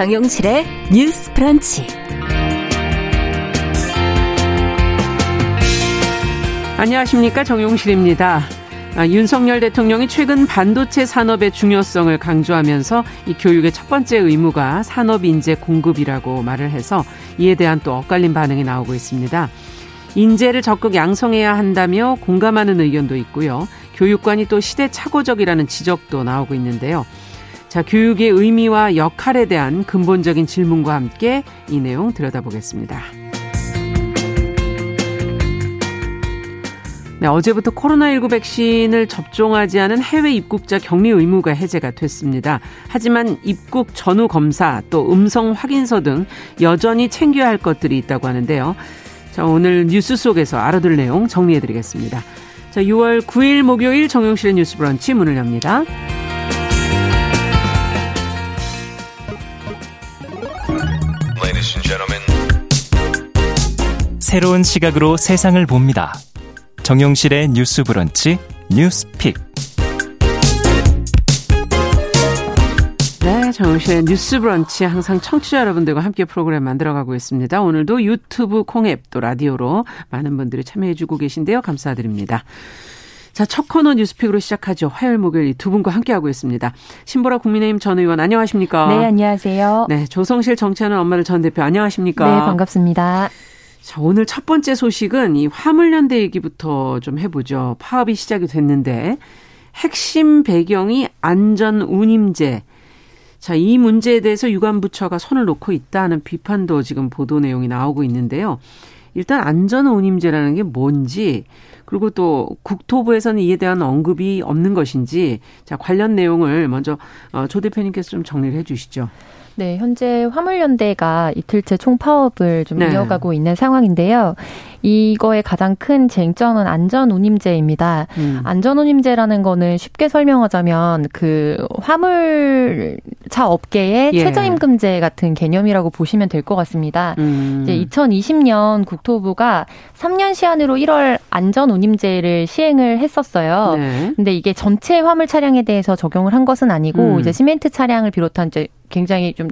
정용실의 뉴스 프런치. 안녕하십니까. 정용실입니다. 아, 윤석열 대통령이 최근 반도체 산업의 중요성을 강조하면서 이 교육의 첫 번째 의무가 산업 인재 공급이라고 말을 해서 이에 대한 또 엇갈린 반응이 나오고 있습니다. 인재를 적극 양성해야 한다며 공감하는 의견도 있고요. 교육관이 또 시대착오적이라는 지적도 나오고 있는데요. 자, 교육의 의미와 역할에 대한 근본적인 질문과 함께 이 내용 들여다보겠습니다. 네, 어제부터 코로나19 백신을 접종하지 않은 해외 입국자 격리 의무가 해제가 됐습니다. 하지만 입국 전후 검사 또 음성 확인서 등 여전히 챙겨야 할 것들이 있다고 하는데요. 자, 오늘 뉴스 속에서 알아둘 내용 정리해 드리겠습니다. 자, 6월 9일 목요일 정용실의 뉴스 브런치 문을 엽니다. 새로운 시각으로 세상을 봅니다. 정용실의 뉴스 브런치 뉴스픽. 네, 정용실의 뉴스 브런치 항상 청취자 여러분들과 함께 프로그램 만들어가고 있습니다. 오늘도 유튜브 콩앱 또 라디오로 많은 분들이 참여해주고 계신데요. 감사드립니다. 자, 첫 코너 뉴스픽으로 시작하죠. 화요일, 목요일 두 분과 함께하고 있습니다. 신보라 국민의힘 전 의원 안녕하십니까? 네, 안녕하세요. 네, 조성실 정치하는 엄마들 전 대표 안녕하십니까? 네, 반갑습니다. 자, 오늘 첫 번째 소식은 이 화물연대 얘기부터 좀 해보죠. 파업이 시작이 됐는데 핵심 배경이 안전 운임제. 자, 이 문제에 대해서 유관부처가 손을 놓고 있다는 비판도 지금 보도 내용이 나오고 있는데요. 일단 안전 운임제라는 게 뭔지 그리고 또 국토부에서는 이에 대한 언급이 없는 것인지 자 관련 내용을 먼저 어, 조 대표님께서 좀 정리를 해주시죠. 네, 현재 화물연대가 이틀째 총파업을 좀 네. 이어가고 있는 상황인데요. 이거의 가장 큰 쟁점은 안전운임제입니다. 음. 안전운임제라는 거는 쉽게 설명하자면 그 화물차 업계의 예. 최저임금제 같은 개념이라고 보시면 될 것 같습니다. 음. 이제 2020년 국토부가 3년 시한으로 1월 안전운임제를 시행을 했었어요. 네. 근데 이게 전체 화물 차량에 대해서 적용을 한 것은 아니고 음. 이제 시멘트 차량을 비롯한 이제 굉장히 좀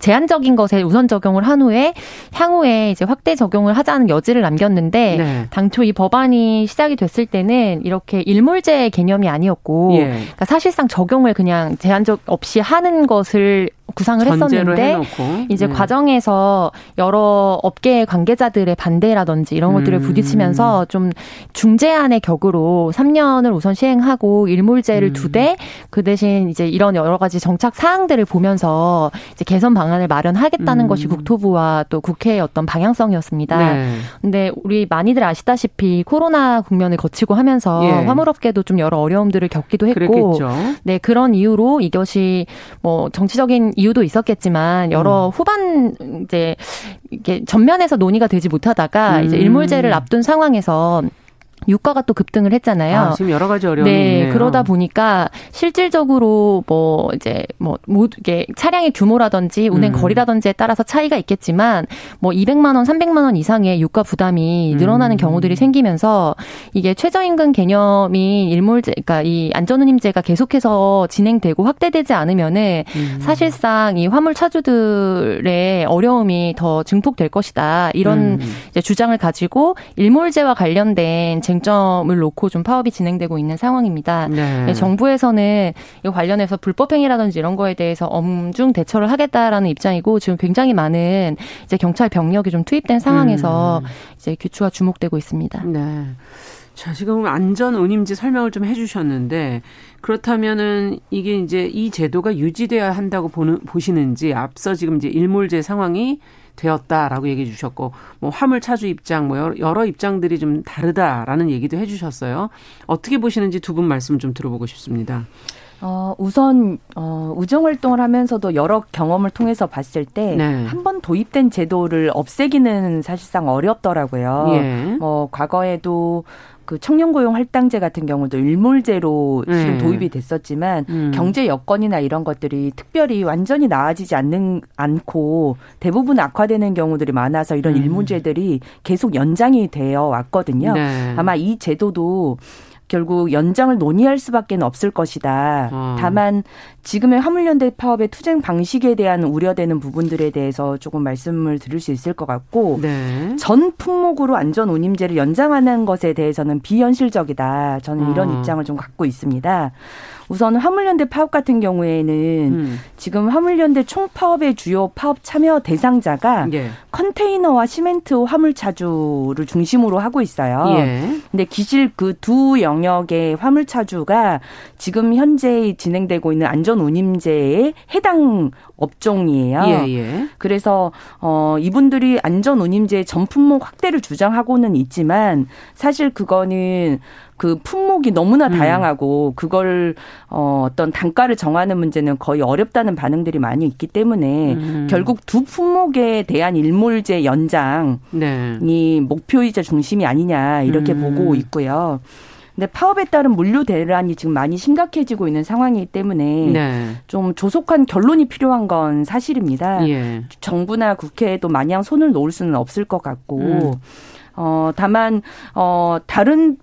제한적인 것에 우선 적용을 한 후에 향후에 이제 확대 적용을 하자는 여지를 남겼 는데 네. 당초 이 법안이 시작이 됐을 때는 이렇게 일몰제 개념이 아니었고 예. 그러니까 사실상 적용을 그냥 제한적 없이 하는 것을 구상을 했었는데 해놓고. 이제 네. 과정에서 여러 업계 관계자들의 반대라든지 이런 것들을 음. 부딪히면서 좀 중재안의 격으로 3년을 우선 시행하고 일몰제를 음. 두되 그 대신 이제 이런 여러 가지 정착 사항들을 보면서 이제 개선 방안을 마련하겠다는 음. 것이 국토부와 또 국회의 어떤 방향성이었습니다. 네. 근데 우리 많이들 아시다시피 코로나 국면을 거치고 하면서 예. 화물업계도 좀 여러 어려움들을 겪기도 했고 그랬겠죠. 네 그런 이유로 이것이 뭐 정치적인 이유도 있었겠지만 여러 음. 후반 이제 이게 전면에서 논의가 되지 못하다가 음. 이제 일몰제를 앞둔 상황에서 유가가 또 급등을 했잖아요. 아, 지금 여러 가지 어려움이 네, 있네요. 그러다 보니까 실질적으로 뭐 이제 뭐 모두 게 차량의 규모라든지 운행 음. 거리라든지에 따라서 차이가 있겠지만 뭐 200만 원, 300만 원 이상의 유가 부담이 늘어나는 음. 경우들이 생기면서 이게 최저임금 개념이 일몰제 그러니까 이 안전운임제가 계속해서 진행되고 확대되지 않으면은 음. 사실상 이 화물 차주들의 어려움이 더 증폭될 것이다. 이런 음. 주장을 가지고 일몰제와 관련된 쟁점을 놓고 좀 파업이 진행되고 있는 상황입니다. 네. 네, 정부에서는 이 관련해서 불법행위라든지 이런 거에 대해서 엄중 대처를 하겠다라는 입장이고 지금 굉장히 많은 이제 경찰 병력이 좀 투입된 상황에서 음. 이제 규추가 주목되고 있습니다. 네. 자, 지금 안전 운임제 설명을 좀 해주셨는데 그렇다면은 이게 이제 이 제도가 유지돼야 한다고 보는 보시는지 앞서 지금 이제 일몰제 상황이 되었다라고 얘기해 주셨고 뭐 화물 차주 입장 뭐 여러, 여러 입장들이 좀 다르다라는 얘기도 해 주셨어요. 어떻게 보시는지 두 분 말씀 좀 들어보고 싶습니다. 어, 우선 어, 우정 활동을 하면서도 여러 경험을 통해서 봤을 때 네. 한번 도입된 제도를 없애기는 사실상 어렵더라고요. 예. 뭐 과거에도 그 청년 고용 할당제 같은 경우도 일몰제로 지금 음. 도입이 됐었지만 음. 경제 여건이나 이런 것들이 특별히 완전히 나아지지 않는 않고 대부분 악화되는 경우들이 많아서 이런 음. 일몰제들이 계속 연장이 되어 왔거든요. 네. 아마 이 제도도 결국 연장을 논의할 수밖에 없을 것이다. 어. 다만 지금의 화물연대 파업의 투쟁 방식에 대한 우려되는 부분들에 대해서 조금 말씀을 드릴 수 있을 것 같고 네. 전 품목으로 안전 운임제를 연장하는 것에 대해서는 비현실적이다. 저는 이런 어. 입장을 좀 갖고 있습니다. 우선 화물연대 파업 같은 경우에는 음. 지금 화물연대 총파업의 주요 파업 참여 대상자가 예. 컨테이너와 시멘트 화물 차주를 중심으로 하고 있어요. 예. 근데 기실 그 두 영역의 화물 차주가 지금 현재 진행되고 있는 안전 운임제에 해당 업종이에요. 예, 예. 그래서 어 이분들이 안전 운임제 전 품목 확대를 주장하고는 있지만 사실 그거는 그 품목이 너무나 음. 다양하고 그걸 어 어떤 단가를 정하는 문제는 거의 어렵다는 반응들이 많이 있기 때문에 음. 결국 두 품목에 대한 일몰제 연장이 네. 목표이자 중심이 아니냐 이렇게 음. 보고 있고요. 근데 파업에 따른 물류 대란이 지금 많이 심각해지고 있는 상황이기 때문에 네. 좀 조속한 결론이 필요한 건 사실입니다. 예. 정부나 국회에도 마냥 손을 놓을 수는 없을 것 같고 음. 어 다만 어 다른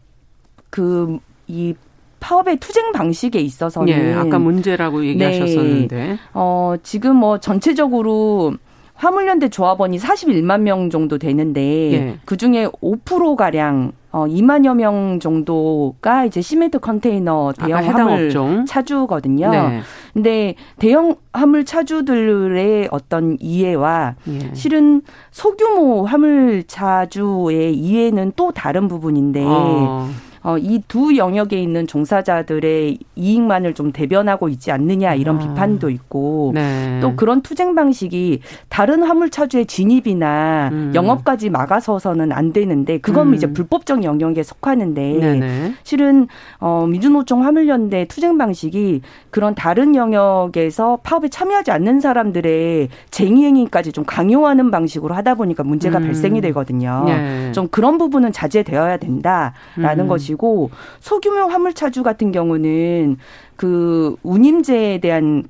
그 이 파업의 투쟁 방식에 있어서는 예, 아까 문제라고 얘기하셨었는데 네. 어 지금 뭐 전체적으로 화물연대 조합원이 41만 명 정도 되는데 예. 그 중에 5% 가량 어 2만여 명 정도가 이제 시멘트 컨테이너 대형 화물 업종. 차주거든요. 네. 근데 대형 화물 차주들의 어떤 이해와 예. 실은 소규모 화물 차주의 이해는 또 다른 부분인데 어. 어, 이 두 영역에 있는 종사자들의 이익만을 좀 대변하고 있지 않느냐 이런 아. 비판도 있고 네. 또 그런 투쟁 방식이 다른 화물차주의 진입이나 음. 영업까지 막아서서는 안 되는데 그건 음. 이제 불법적 영역에 속하는데 네네. 실은 어, 민주노총 화물연대 투쟁 방식이 그런 다른 영역에서 파업에 참여하지 않는 사람들의 쟁의행위까지 좀 강요하는 방식으로 하다 보니까 문제가 음. 발생이 되거든요. 네. 좀 그런 부분은 자제되어야 된다라는 음. 것이 것이고 소규모 화물 차주 같은 경우는 그 운임제에 대한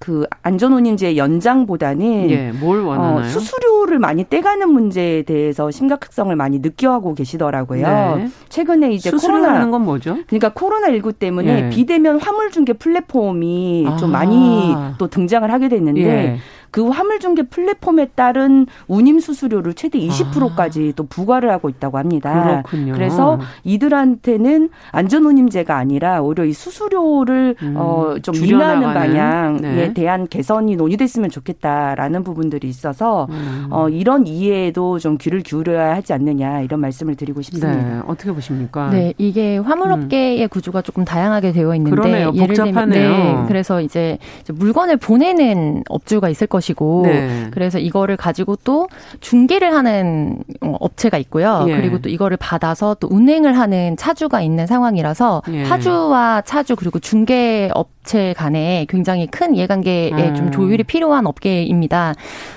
그 안전운임제 연장보다는 예, 뭘 원하나요? 어, 수수료를 많이 떼가는 문제에 대해서 심각성을 많이 느껴하고 계시더라고요. 네. 최근에 이제 코로나 하는 건 뭐죠? 그러니까 코로나 19 때문에 예. 비대면 화물 중개 플랫폼이 아. 좀 많이 또 등장을 하게 됐는데 예. 그 화물 중개 플랫폼에 따른 운임 수수료를 최대 20%까지 아. 또 부과를 하고 있다고 합니다. 그렇군요. 그래서 이들한테는 안전 운임제가 아니라 오히려 이 수수료를 음, 어좀 인하하는 방향에 네. 대한 개선이 논의됐으면 좋겠다라는 부분들이 있어서 음. 어 이런 이해에도 좀 귀를 기울여야 하지 않느냐 이런 말씀을 드리고 싶습니다. 네. 어떻게 보십니까? 네, 이게 화물업계의 음. 구조가 조금 다양하게 되어 있는데 그러네요. 예를 복잡하네요. 들면 네, 그래서 이제 물건을 보내는 업주가 있을 거 것이고 네. 그래서 이거를 가지고 또 중개를 하는 어, 업체가 있고요. 예. 그리고 또 이거를 받아서 또 운행을 하는 차주가 있는 상황이라서 예. 파주와 차주 그리고 중개 업체 간에 굉장히 큰 이해관계에 음. 좀 조율이 필요한 업계입니다.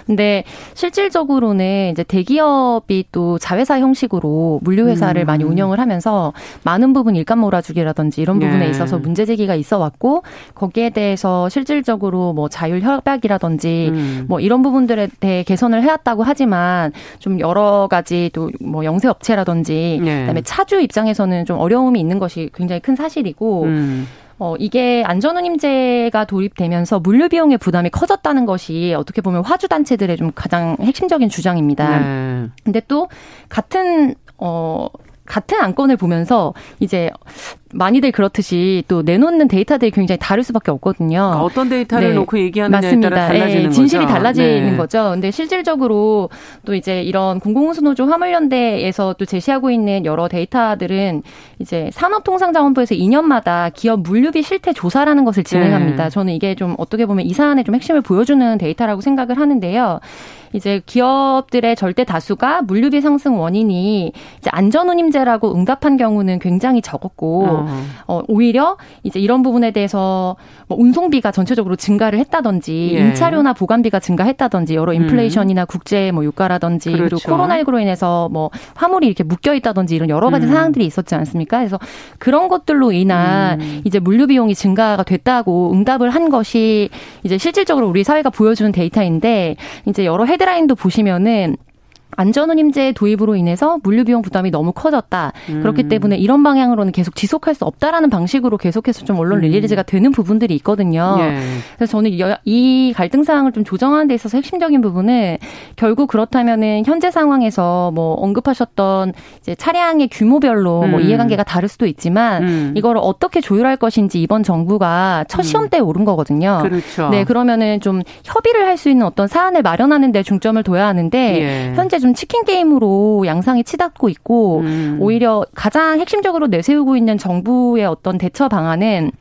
근데 실질적으로는 이제 대기업이 또 자회사 형식으로 물류회사를 음. 많이 운영을 하면서 많은 부분 일감 몰아주기라든지 이런 부분에 예. 있어서 문제 제기가 있어 왔고 거기에 대해서 실질적으로 뭐 자율 협약이라든지 음. 뭐 이런 부분들에 대해 개선을 해왔다고 하지만 좀 여러 가지 또 뭐 영세 업체라든지 네. 그다음에 차주 입장에서는 좀 어려움이 있는 것이 굉장히 큰 사실이고 음. 어, 이게 안전운임제가 도입되면서 물류 비용의 부담이 커졌다는 것이 어떻게 보면 화주단체들의 좀 가장 핵심적인 주장입니다. 네. 근데 또 같은 어 같은 안건을 보면서 이제 많이들 그렇듯이 또 내놓는 데이터들이 굉장히 다를 수밖에 없거든요. 그러니까 어떤 데이터를 네. 놓고 얘기하느냐에 맞습니다. 따라 달라지는 네. 진실이 거죠? 달라지는 네. 거죠. 근데 실질적으로 또 이제 이런 공공운수노조 화물연대에서 또 제시하고 있는 여러 데이터들은 이제 산업통상자원부에서 2년마다 기업 물류비 실태 조사라는 것을 진행합니다. 네. 저는 이게 좀 어떻게 보면 이 사안의 좀 핵심을 보여주는 데이터라고 생각을 하는데요. 이제 기업들의 절대 다수가 물류비 상승 원인이 이제 안전운임제라고 응답한 경우는 굉장히 적었고 어. 어 오히려 이제 이런 부분에 대해서 뭐 운송비가 전체적으로 증가를 했다든지 예. 임차료나 보관비가 증가했다든지 여러 인플레이션이나 음. 국제 뭐 유가라든지 그렇죠. 그리고 코로나19로 인해서 뭐 화물이 이렇게 묶여 있다든지 이런 여러 가지 음. 사항들이 있었지 않습니까? 그래서 그런 것들로 인한 음. 이제 물류 비용이 증가가 됐다고 응답을 한 것이 이제 실질적으로 우리 사회가 보여주는 데이터인데 이제 여러 헤드 헤드라인도 보시면은 안전운임제 도입으로 인해서 물류 비용 부담이 너무 커졌다. 음. 그렇기 때문에 이런 방향으로는 계속 지속할 수 없다라는 방식으로 계속해서 좀 언론 음. release가 되는 부분들이 있거든요. 예. 그래서 저는 이 갈등 사항을 좀 조정하는 데 있어서 핵심적인 부분은 결국 그렇다면은 현재 상황에서 뭐 언급하셨던 이제 차량의 규모별로 뭐 음. 뭐 이해관계가 다를 수도 있지만 음. 이걸 어떻게 조율할 것인지 이번 정부가 첫 음. 시험 때에 오른 거거든요. 그렇죠. 네, 그러면은 좀 협의를 할 수 있는 어떤 사안을 마련하는 데 중점을 둬야 하는데 예. 현재 좀 치킨 게임으로 양상이 치닫고 있고 음. 오히려 가장 핵심적으로 내세우고 있는 정부의 어떤 대처 방안은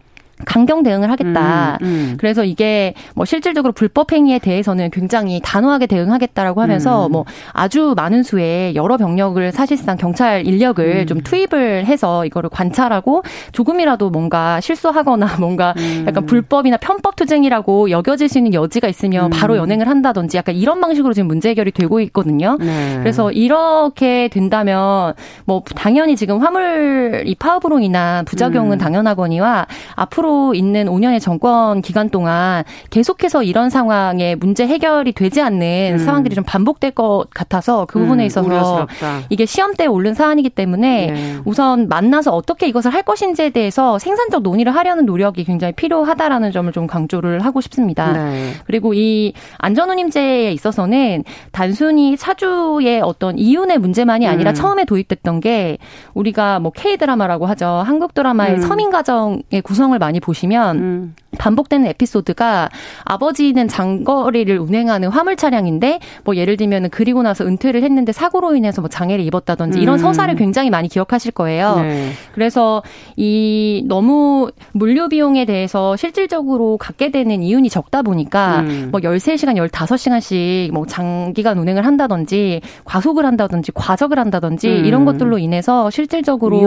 강경 대응을 하겠다. 음, 음. 그래서 이게 뭐 실질적으로 불법 행위에 대해서는 굉장히 단호하게 대응하겠다라고 하면서 음. 뭐 아주 많은 수의 여러 병력을 사실상 경찰 인력을 음. 좀 투입을 해서 이거를 관찰하고 조금이라도 뭔가 실수하거나 뭔가 음. 약간 불법이나 편법 투쟁이라고 여겨질 수 있는 여지가 있으면 음. 바로 연행을 한다든지 약간 이런 방식으로 지금 문제 해결이 되고 있거든요. 네. 그래서 이렇게 된다면 뭐 당연히 지금 화물 이 파업으로 인한 부작용은 당연하거니와 앞으로 앞으로 있는 5년의 정권 기간 동안 계속해서 이런 상황에 문제 해결이 되지 않는 음. 상황들이 좀 반복될 것 같아서 그 부분에 음, 있어서 우려스럽다. 이게 시험대에 오른 사안이기 때문에 네. 우선 만나서 어떻게 이것을 할 것인지에 대해서 생산적 논의를 하려는 노력이 굉장히 필요하다라는 점을 좀 강조를 하고 싶습니다. 네. 그리고 이 안전운임제에 있어서는 단순히 차주의 어떤 이윤의 문제만이 아니라 음. 처음에 도입됐던 게 우리가 뭐 K 드라마라고 하죠. 한국 드라마의 음. 서민 가정의 구성을 많이 보시면 음. 반복되는 에피소드가 아버지는 장거리를 운행하는 화물 차량인데 뭐 예를 들면 그리고 나서 은퇴를 했는데 사고로 인해서 뭐 장애를 입었다든지 음. 이런 서사를 굉장히 많이 기억하실 거예요. 네. 그래서 이 너무 물류 비용에 대해서 실질적으로 갖게 되는 이윤이 적다 보니까 음. 뭐 13시간, 15시간씩 뭐 장기간 운행을 한다든지 과속을 한다든지 과적을 한다든지 음. 이런 것들로 인해서 실질적으로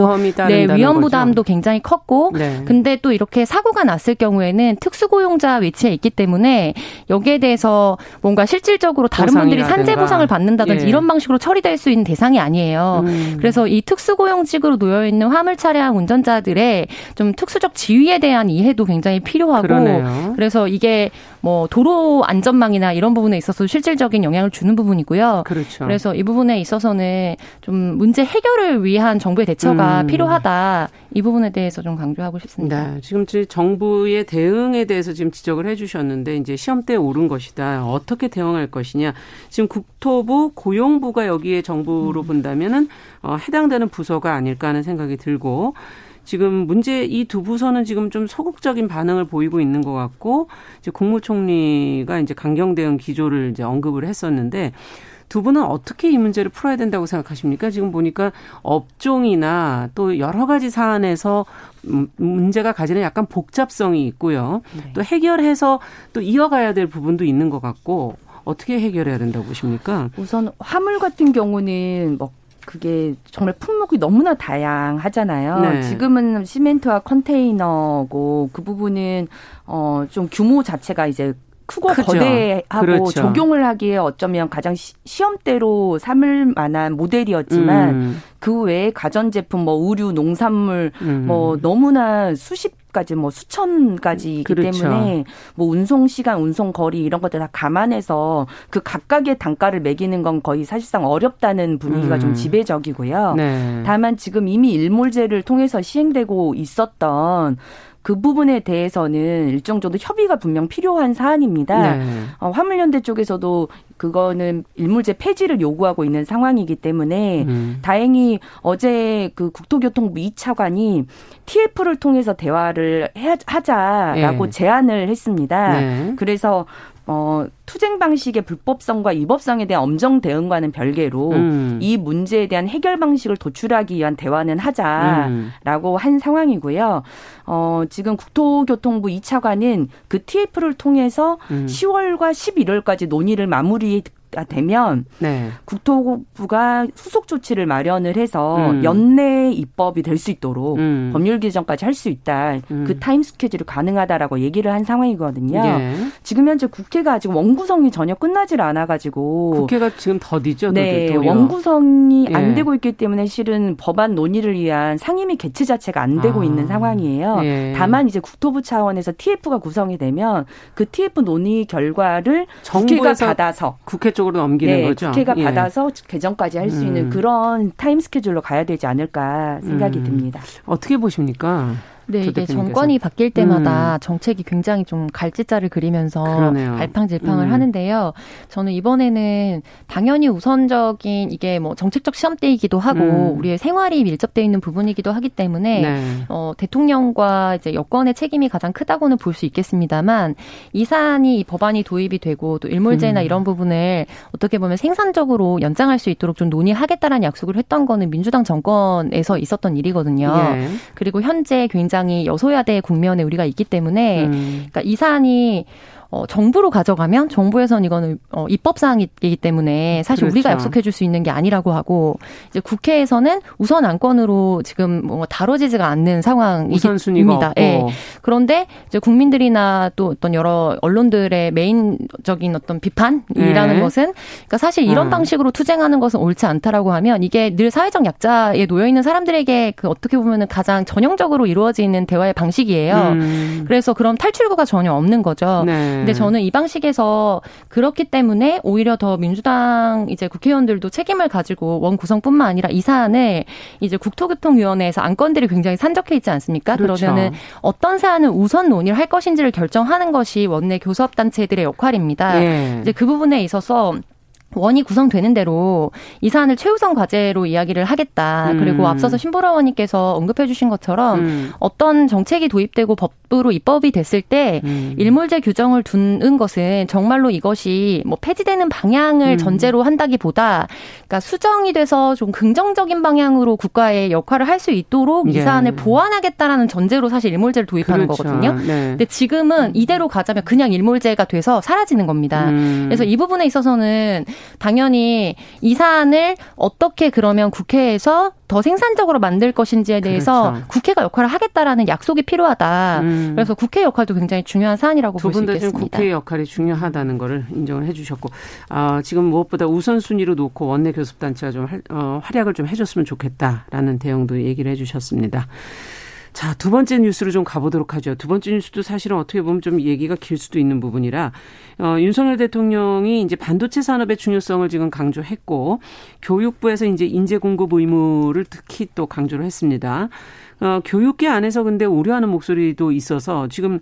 네, 위험 부담도 굉장히 컸고 네. 근데 또 이렇게 사고가 났을 경우에는 특수고용자 위치에 있기 때문에 여기에 대해서 뭔가 실질적으로 다른 분들이 산재 보상을 받는다든지 예. 이런 방식으로 처리될 수 있는 대상이 아니에요. 음. 그래서 이 특수고용직으로 놓여 있는 화물 차량 운전자들의 좀 특수적 지위에 대한 이해도 굉장히 필요하고 그러네요. 그래서 이게 뭐 도로 안전망이나 이런 부분에 있어서 실질적인 영향을 주는 부분이고요. 그렇죠. 그래서 이 부분에 있어서는 좀 문제 해결을 위한 정부의 대처가 음. 필요하다. 이 부분에 대해서 좀 강조하고 싶습니다. 네, 지금 정부의 대응에 대해서 지금 지적을 해주셨는데 이제 시험대에 오른 것이다. 어떻게 대응할 것이냐. 지금 국토부, 고용부가 여기에 정부로 음. 본다면은 어, 해당되는 부서가 아닐까 하는 생각이 들고 지금 문제 이 두 부서는 지금 좀 소극적인 반응을 보이고 있는 것 같고 이제 국무총리가 이제 강경 대응 기조를 이제 언급을 했었는데 두 분은 어떻게 이 문제를 풀어야 된다고 생각하십니까? 지금 보니까 업종이나 또 여러 가지 사안에서 문제가 가지는 약간 복잡성이 있고요. 네. 또 해결해서 또 이어가야 될 부분도 있는 것 같고 어떻게 해결해야 된다고 보십니까? 우선 화물 같은 경우는 뭐 그게 정말 품목이 너무나 다양하잖아요. 네. 지금은 시멘트와 컨테이너고 그 부분은 어 좀 규모 자체가 이제 크고 크죠. 거대하고 그렇죠. 적용을 하기에 어쩌면 가장 시, 험대로 삼을 만한 모델이었지만 음. 그 외에 가전제품, 뭐 의류, 농산물, 음. 뭐 너무나 수십 가지 뭐 수천 가지이기 그렇죠. 때문에 뭐 운송 시간, 운송 거리 이런 것들 다 감안해서 그 각각의 단가를 매기는 건 거의 사실상 어렵다는 분위기가 음. 좀 지배적이고요. 네. 다만 지금 이미 일몰제를 통해서 시행되고 있었던 그 부분에 대해서는 일정 정도 협의가 분명 필요한 사안입니다. 네. 어, 화물연대 쪽에서도 그거는 일물제 폐지를 요구하고 있는 상황이기 때문에 음. 다행히 어제 그 국토교통부 2차관이 TF를 통해서 대화를 해, 하자라고 네. 제안을 했습니다. 네. 그래서 어, 투쟁 방식의 불법성과 위법성에 대한 엄정 대응과는 별개로 음. 이 문제에 대한 해결 방식을 도출하기 위한 대화는 하자라고 음. 한 상황이고요. 어, 지금 국토교통부 2차관은 그 TF를 통해서 음. 10월과 11월까지 논의를 마무리 되면 네. 국토부가 후속 조치를 마련을 해서 음. 연내 입법이 될 수 있도록 음. 법률 개정까지 할 수 있다. 음. 그 타임 스케줄이 가능하다라고 얘기를 한 상황이거든요. 예. 지금 현재 국회가 아직 원 원구성이 전혀 끝나질 않아 가지고 국회가 지금 더디죠. 네, 도리어. 원구성이 예. 안 되고 있기 때문에 실은 법안 논의를 위한 상임위 개최 자체가 안 되고 아. 있는 상황이에요. 예. 다만 이제 국토부 차원에서 TF가 구성이 되면 그 TF 논의 결과를 국회가 받아서 국회 쪽 으로 넘기는 네, 거죠. 국회가 예. 받아서 개정까지 할수 있는 음. 그런 타임 스케줄로 가야 되지 않을까 생각이 음. 듭니다. 어떻게 보십니까? 네, 이게 정권이 바뀔 때마다 음. 정책이 굉장히 좀 갈짓자를 그리면서 그러네요. 갈팡질팡을 음. 하는데요. 저는 이번에는 당연히 우선적인 이게 뭐 정책적 시험대이기도 하고 음. 우리의 생활이 밀접되어 있는 부분이기도 하기 때문에 네. 어, 대통령과 이제 여권의 책임이 가장 크다고는 볼 수 있겠습니다만 이 사안이 이 법안이 도입이 되고 또 일몰제나 음. 이런 부분을 어떻게 보면 생산적으로 연장할 수 있도록 좀 논의하겠다라는 약속을 했던 거는 민주당 정권에서 있었던 일이거든요. 네. 그리고 현재 굉장히 굉장히 여소야대 국면에 우리가 있기 때문에 음. 그러니까 이 사안이 어, 정부로 가져가면 정부에선 이거는 어, 입법 사항이기 때문에 사실 그렇죠. 우리가 약속해 줄 수 있는 게 아니라고 하고 이제 국회에서는 우선 안건으로 지금 뭐 다뤄지지가 않는 상황입니다. 예. 네. 그런데 이제 국민들이나 또 어떤 여러 언론들의 메인적인 어떤 비판이라는 네. 것은 그러니까 사실 이런 음. 방식으로 투쟁하는 것은 옳지 않다라고 하면 이게 늘 사회적 약자에 놓여 있는 사람들에게 그 어떻게 보면은 가장 전형적으로 이루어지는 대화의 방식이에요. 음. 그래서 그럼 탈출구가 전혀 없는 거죠. 네. 근데 저는 이 방식에서 그렇기 때문에 오히려 더 민주당 이제 국회의원들도 책임을 가지고 원 구성뿐만 아니라 이 사안을 이제 국토교통위원회에서 안건들이 굉장히 산적해 있지 않습니까? 그렇죠. 그러면은 어떤 사안을 우선 논의를 할 것인지를 결정하는 것이 원내 교섭단체들의 역할입니다. 예. 이제 그 부분에 있어서 원이 구성되는 대로 이 사안을 최우선 과제로 이야기를 하겠다. 음. 그리고 앞서서 신보라 의원님께서 언급해 주신 것처럼 음. 어떤 정책이 도입되고 법으로 입법이 됐을 때 음. 일몰제 규정을 두는 것은 정말로 이것이 뭐 폐지되는 방향을 음. 전제로 한다기보다 그러니까 수정이 돼서 좀 긍정적인 방향으로 국가의 역할을 할 수 있도록 예. 이 사안을 보완하겠다라는 전제로 사실 일몰제를 도입하는 그렇죠. 거거든요. 네. 근데 지금은 이대로 가자면 그냥 일몰제가 돼서 사라지는 겁니다. 음. 그래서 이 부분에 있어서는 당연히 이 사안을 어떻게 그러면 국회에서 더 생산적으로 만들 것인지에 대해서 그렇죠. 국회가 역할을 하겠다라는 약속이 필요하다. 음. 그래서 국회 역할도 굉장히 중요한 사안이라고 볼 수 있겠습니다. 국회 역할이 중요하다는 것을 인정을 해주셨고 아, 지금 무엇보다 우선순위로 놓고 원내 교섭단체가 좀 할, 어, 활약을 좀 해줬으면 좋겠다라는 대응도 얘기를 해주셨습니다. 자, 두 번째 뉴스로 좀 가보도록 하죠. 두 번째 뉴스도 사실은 어떻게 보면 좀 얘기가 길 수도 있는 부분이라, 어, 윤석열 대통령이 이제 반도체 산업의 중요성을 지금 강조했고, 교육부에서 이제 인재 공급 의무를 특히 또 강조를 했습니다. 어, 교육계 안에서 근데 우려하는 목소리도 있어서 지금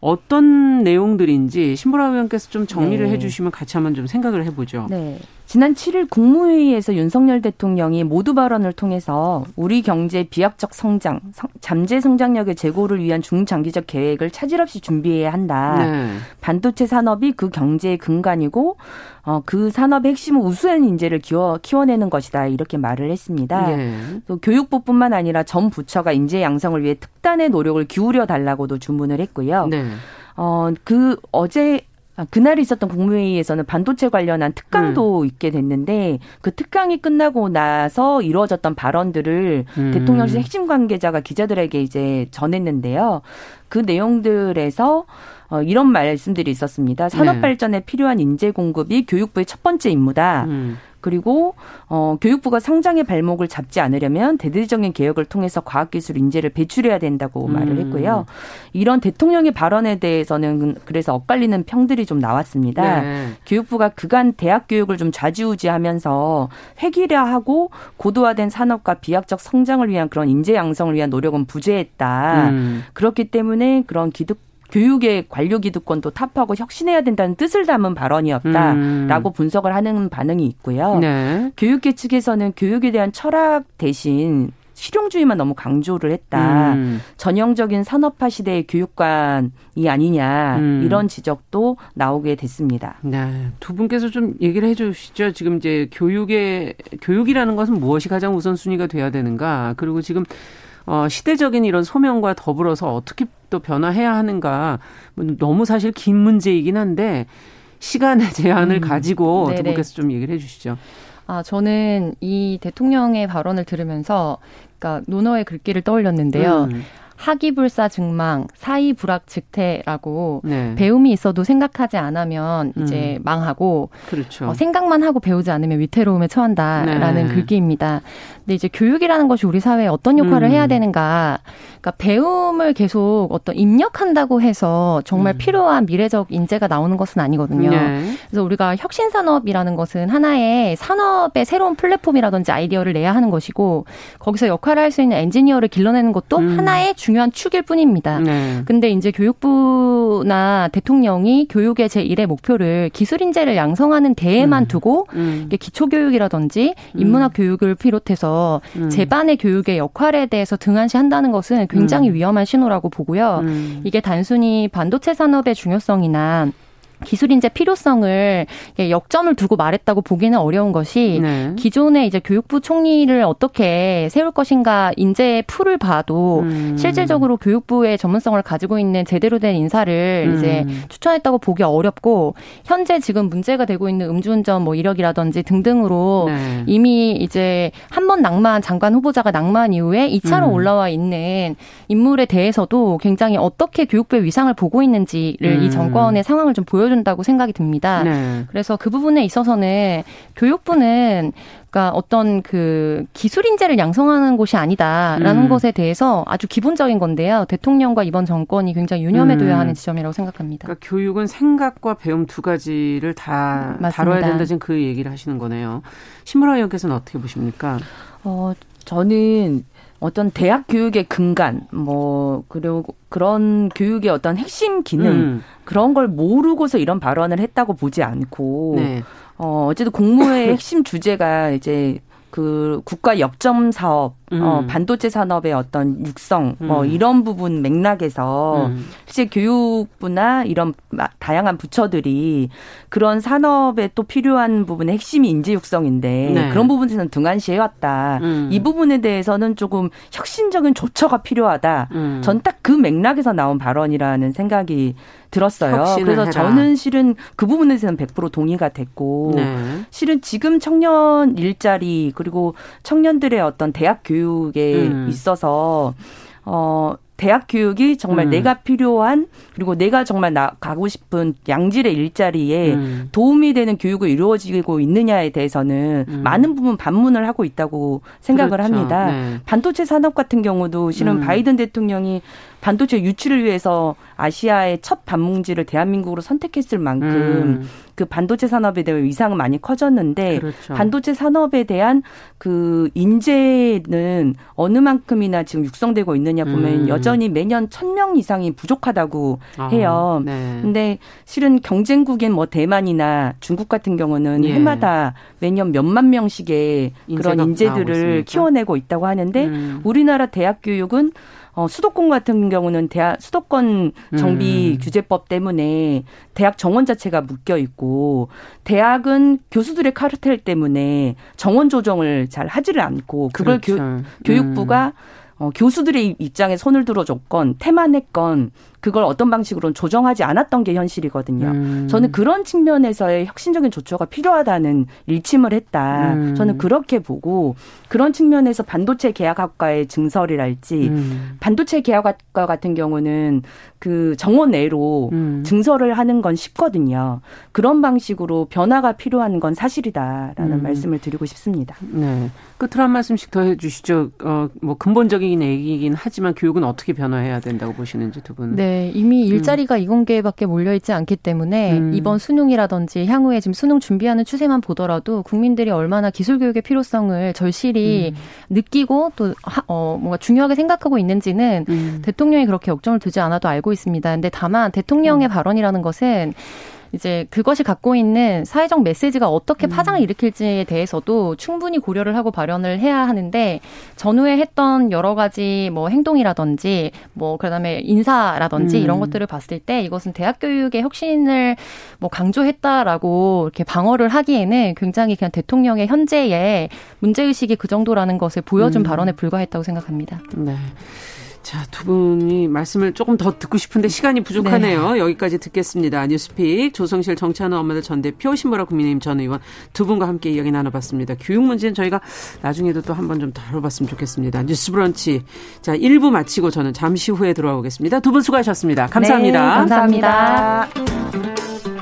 어떤 내용들인지 신보라 의원께서 좀 정리를 네. 해주시면 같이 한번 좀 생각을 해보죠. 네. 지난 7일 국무회의에서 윤석열 대통령이 모두 발언을 통해서 우리 경제 비약적 성장, 잠재 성장력의 제고를 위한 중장기적 계획을 차질 없이 준비해야 한다. 네. 반도체 산업이 그 경제의 근간이고 어, 그 산업의 핵심은 우수한 인재를 키워, 키워내는 것이다. 이렇게 말을 했습니다. 네. 또 교육부뿐만 아니라 전 부처가 인재 양성을 위해 특단의 노력을 기울여 달라고도 주문을 했고요. 네. 어, 그 어제 아, 그날 있었던 국무회의에서는 반도체 관련한 특강도 음. 있게 됐는데 그 특강이 끝나고 나서 이루어졌던 발언들을 음. 대통령실 핵심 관계자가 기자들에게 이제 전했는데요. 그 내용들에서 어, 이런 말씀들이 있었습니다. 산업 네. 발전에 필요한 인재 공급이 교육부의 첫 번째 임무다. 음. 그리고 어 교육부가 성장의 발목을 잡지 않으려면 대대적인 개혁을 통해서 과학기술 인재를 배출해야 된다고 음. 말을 했고요. 이런 대통령의 발언에 대해서는 그래서 엇갈리는 평들이 좀 나왔습니다. 네. 교육부가 그간 대학 교육을 좀 좌지우지하면서 획일화하고 고도화된 산업과 비약적 성장을 위한 그런 인재 양성을 위한 노력은 부재했다. 음. 그렇기 때문에 그런 기득 교육의 관료 기득권도 타파하고 혁신해야 된다는 뜻을 담은 발언이었다라고 음. 분석을 하는 반응이 있고요. 네. 교육계 측에서는 교육에 대한 철학 대신 실용주의만 너무 강조를 했다. 음. 전형적인 산업화 시대의 교육관이 아니냐 음. 이런 지적도 나오게 됐습니다. 네, 두 분께서 좀 얘기를 해주시죠. 지금 이제 교육의 교육이라는 것은 무엇이 가장 우선순위가 돼야 되는가? 그리고 지금 어, 시대적인 이런 소명과 더불어서 어떻게 또 변화해야 하는가 너무 사실 긴 문제이긴 한데 시간의 제한을 음. 가지고 네네. 두 분께서 좀 얘기를 해주시죠. 아 저는 이 대통령의 발언을 들으면서 그러니까 논어의 글귀를 떠올렸는데요. 음. 하기불사 증망, 사이불확즉퇴라고 네. 배움이 있어도 생각하지 않으면 이제 음. 망하고 그렇죠. 어, 생각만 하고 배우지 않으면 위태로움에 처한다라는 네. 글귀입니다. 근데 이제 교육이라는 것이 우리 사회에 어떤 역할을 음. 해야 되는가? 그러니까 배움을 계속 어떤 입력한다고 해서 정말 음. 필요한 미래적 인재가 나오는 것은 아니거든요. 네. 그래서 우리가 혁신 산업이라는 것은 하나의 산업의 새로운 플랫폼이라든지 아이디어를 내야 하는 것이고 거기서 역할을 할 수 있는 엔지니어를 길러내는 것도 음. 하나의 중요한 축일 뿐입니다. 네. 근데 이제 교육부나 대통령이 교육의 제1의 목표를 기술 인재를 양성하는 데에만 음. 두고 음. 기초 교육이라든지 인문학 음. 교육을 비롯해서 음. 제반의 교육의 역할에 대해서 등한시한다는 것은 굉장히 음. 위험한 신호라고 보고요. 이게 단순히 반도체 산업의 중요성이나 기술인재 필요성을 역점을 두고 말했다고 보기는 어려운 것이 네. 기존의 이제 교육부 총리를 어떻게 세울 것인가 인재 풀을 봐도 음. 실질적으로 교육부의 전문성을 가지고 있는 제대로 된 인사를 음. 이제 추천했다고 보기 어렵고 현재 지금 문제가 되고 있는 음주운전 뭐 이력이라든지 등등으로 네. 이미 이제 한번 낭만 장관 후보자가 낭만 이후에 2차로 음. 올라와 있는 인물에 대해서도 굉장히 어떻게 교육부의 위상을 보고 있는지를 이 음. 정권의 상황을 좀 보여 보여준다고 생각이 듭니다. 네. 그래서 그 부분에 있어서는 교육부는 그러니까 어떤 그 기술 인재를 양성하는 곳이 아니다라는 음. 것에 대해서 아주 기본적인 건데요. 대통령과 이번 정권이 굉장히 유념해둬야 음. 하는 지점이라고 생각합니다. 그러니까 교육은 생각과 배움 두 가지를 다 맞습니다. 다뤄야 된다 지금 그 얘기를 하시는 거네요. 신문화 의원께서는 어떻게 보십니까? 어, 저는 어떤 대학 교육의 근간, 뭐, 그리고 그런 교육의 어떤 핵심 기능, 음. 그런 걸 모르고서 이런 발언을 했다고 보지 않고, 네. 어, 어쨌든 공무의 핵심 주제가 이제 그 국가 역점 사업, 어, 음. 어, 반도체 산업의 어떤 육성, 뭐 음. 이런 부분 맥락에서 음. 실제 교육부나 이런 다양한 부처들이 그런 산업에 또 필요한 부분의 핵심이 인재 육성인데 네. 그런 부분에서는 등한시 해 왔다. 음. 이 부분에 대해서는 조금 혁신적인 조처가 필요하다. 음. 전딱 그 맥락에서 나온 발언이라는 생각이 들었어요. 그래서 해라. 저는 실은 그 부분에 대해서는 100% 동의가 됐고 네. 실은 지금 청년 일자리 그리고 청년들의 어떤 대학 교육에 음. 있어서 어 대학 교육이 정말 음. 내가 필요한 그리고 내가 정말 나 가고 싶은 양질의 일자리에 음. 도움이 되는 교육을 이루어지고 있느냐에 대해서는 음. 많은 부분 반문을 하고 있다고 생각을 그렇죠. 합니다. 네. 반도체 산업 같은 경우도 실은 음. 바이든 대통령이 반도체 유출을 위해서 아시아의 첫 반뭉지를 대한민국으로 선택했을 만큼 음. 그 반도체 산업에 대한 위상은 많이 커졌는데 그렇죠. 반도체 산업에 대한 그 인재는 어느 만큼이나 지금 육성되고 있느냐 보면 음. 여전히 매년 천 명 이상이 부족하다고 아, 해요. 네. 근데 실은 경쟁국인 뭐 대만이나 중국 같은 경우는 예. 해마다 매년 몇만 명씩의 그런 인재들을 키워내고 있다고 하는데 음. 우리나라 대학 교육은 어, 수도권 같은 경우는 대학 수도권 정비 음. 규제법 때문에 대학 정원 자체가 묶여 있고 대학은 교수들의 카르텔 때문에 정원 조정을 잘 하지를 않고 그걸 그렇죠. 교, 교육부가 음. 어, 교수들의 입장에 손을 들어줬건 태만했건 그걸 어떤 방식으로는 조정하지 않았던 게 현실이거든요. 음. 저는 그런 측면에서의 혁신적인 조처가 필요하다는 일침을 했다. 음. 저는 그렇게 보고 그런 측면에서 반도체 계약학과의 증설이랄지 음. 반도체 계약학과 같은 경우는 그 정원 내로 음. 증설을 하는 건 쉽거든요. 그런 방식으로 변화가 필요한 건 사실이다라는 음. 말씀을 드리고 싶습니다. 네. 끝으로 한 말씀씩 더 해주시죠. 어, 뭐 근본적인 얘기긴 하지만 교육은 어떻게 변화해야 된다고 보시는지 두 분. 네. 네, 이미 음. 일자리가 음. 2공개밖에 몰려 있지 않기 때문에 음. 이번 수능이라든지 향후에 지금 수능 준비하는 추세만 보더라도 국민들이 얼마나 기술 교육의 필요성을 절실히 음. 느끼고 또 어, 뭔가 중요하게 생각하고 있는지는 음. 대통령이 그렇게 역점을 두지 않아도 알고 있습니다. 근데 다만 대통령의 음. 발언이라는 것은 이제 그것이 갖고 있는 사회적 메시지가 어떻게 음. 파장을 일으킬지에 대해서도 충분히 고려를 하고 발언을 해야 하는데 전후에 했던 여러 가지 뭐 행동이라든지 뭐 그다음에 인사라든지 음. 이런 것들을 봤을 때 이것은 대학 교육의 혁신을 뭐 강조했다라고 이렇게 방어를 하기에는 굉장히 그냥 대통령의 현재의 문제 의식이 그 정도라는 것을 보여준 음. 발언에 불과했다고 생각합니다. 네. 자, 두 분이 말씀을 조금 더 듣고 싶은데 시간이 부족하네요. 네. 여기까지 듣겠습니다. 뉴스픽 조성실 정치하는 엄마들 전 대표 신보라 국민의힘 전 의원 두 분과 함께 이야기 나눠봤습니다. 교육 문제는 저희가 나중에도 또 한 번 좀 다뤄봤으면 좋겠습니다. 뉴스 브런치. 자, 1부 마치고 저는 잠시 후에 들어오겠습니다. 두 분 수고하셨습니다. 감사합니다. 네, 감사합니다. 누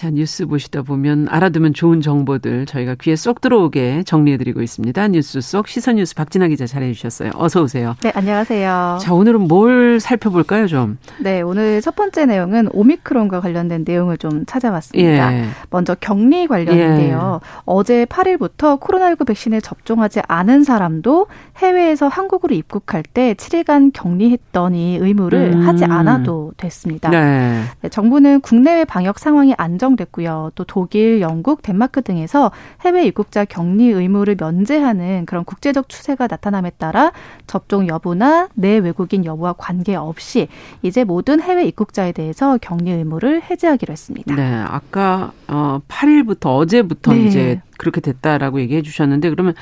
자, 뉴스 보시다 보면 알아두면 좋은 정보들 저희가 귀에 쏙 들어오게 정리해드리고 있습니다. 뉴스 속 시선 뉴스 박진아 기자 잘해주셨어요. 어서 오세요. 네, 안녕하세요. 자, 오늘은 뭘 살펴볼까요, 좀? 네, 오늘 첫 번째 내용은 오미크론과 관련된 내용을 좀 찾아봤습니다. 예. 먼저 격리 관련인데요. 예. 어제 8일부터 코로나19 백신에 접종하지 않은 사람도 해외에서 한국으로 입국할 때 7일간 격리했더니 의무를 음. 하지 않아도 됐습니다. 네. 네, 정부는 국내외 방역 상황이 안정 결정됐고요. 또 독일, 영국, 덴마크 등에서 해외 입국자 격리 의무를 면제하는 그런 국제적 추세가 나타남에 따라 접종 여부나 내 외국인 여부와 관계없이 이제 모든 해외 입국자에 대해서 격리 의무를 해제하기로 했습니다. 네, 아까 어 8일부터 어제부터 네. 이제 그렇게 됐다라고 얘기해 주셨는데 그러면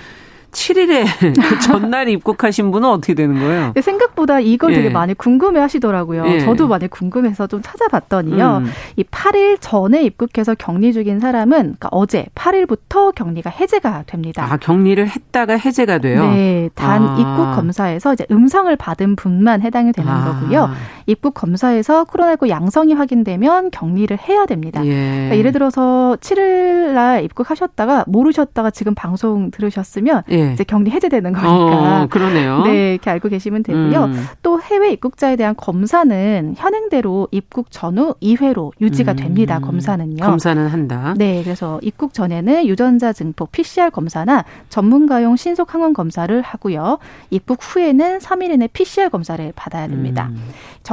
7일에 그 전날 입국하신 분은 어떻게 되는 거예요? 네, 생각보다 이걸 예. 되게 많이 궁금해 하시더라고요. 예. 저도 많이 궁금해서 좀 찾아봤더니요. 음. 이 8일 전에 입국해서 격리 중인 사람은 그러니까 어제 8일부터 격리가 해제가 됩니다. 아, 격리를 했다가 해제가 돼요? 네. 단 아. 입국 검사에서 이제 음성을 받은 분만 해당이 되는 아. 거고요. 입국 검사에서 코로나19 양성이 확인되면 격리를 해야 됩니다. 예. 그러니까 예를 들어서 7일 날 입국하셨다가 모르셨다가 지금 방송 들으셨으면 예. 예. 이제 격리 해제되는 거니까. 어, 그러네요. 네, 이렇게 알고 계시면 되고요. 음. 또 해외 입국자에 대한 검사는 현행대로 입국 전후 2회로 유지가 음. 됩니다. 검사는요. 검사는 한다. 네, 그래서 입국 전에는 유전자 증폭 PCR 검사나 전문가용 신속 항원 검사를 하고요. 입국 후에는 3일 이내 PCR 검사를 받아야 됩니다. 음.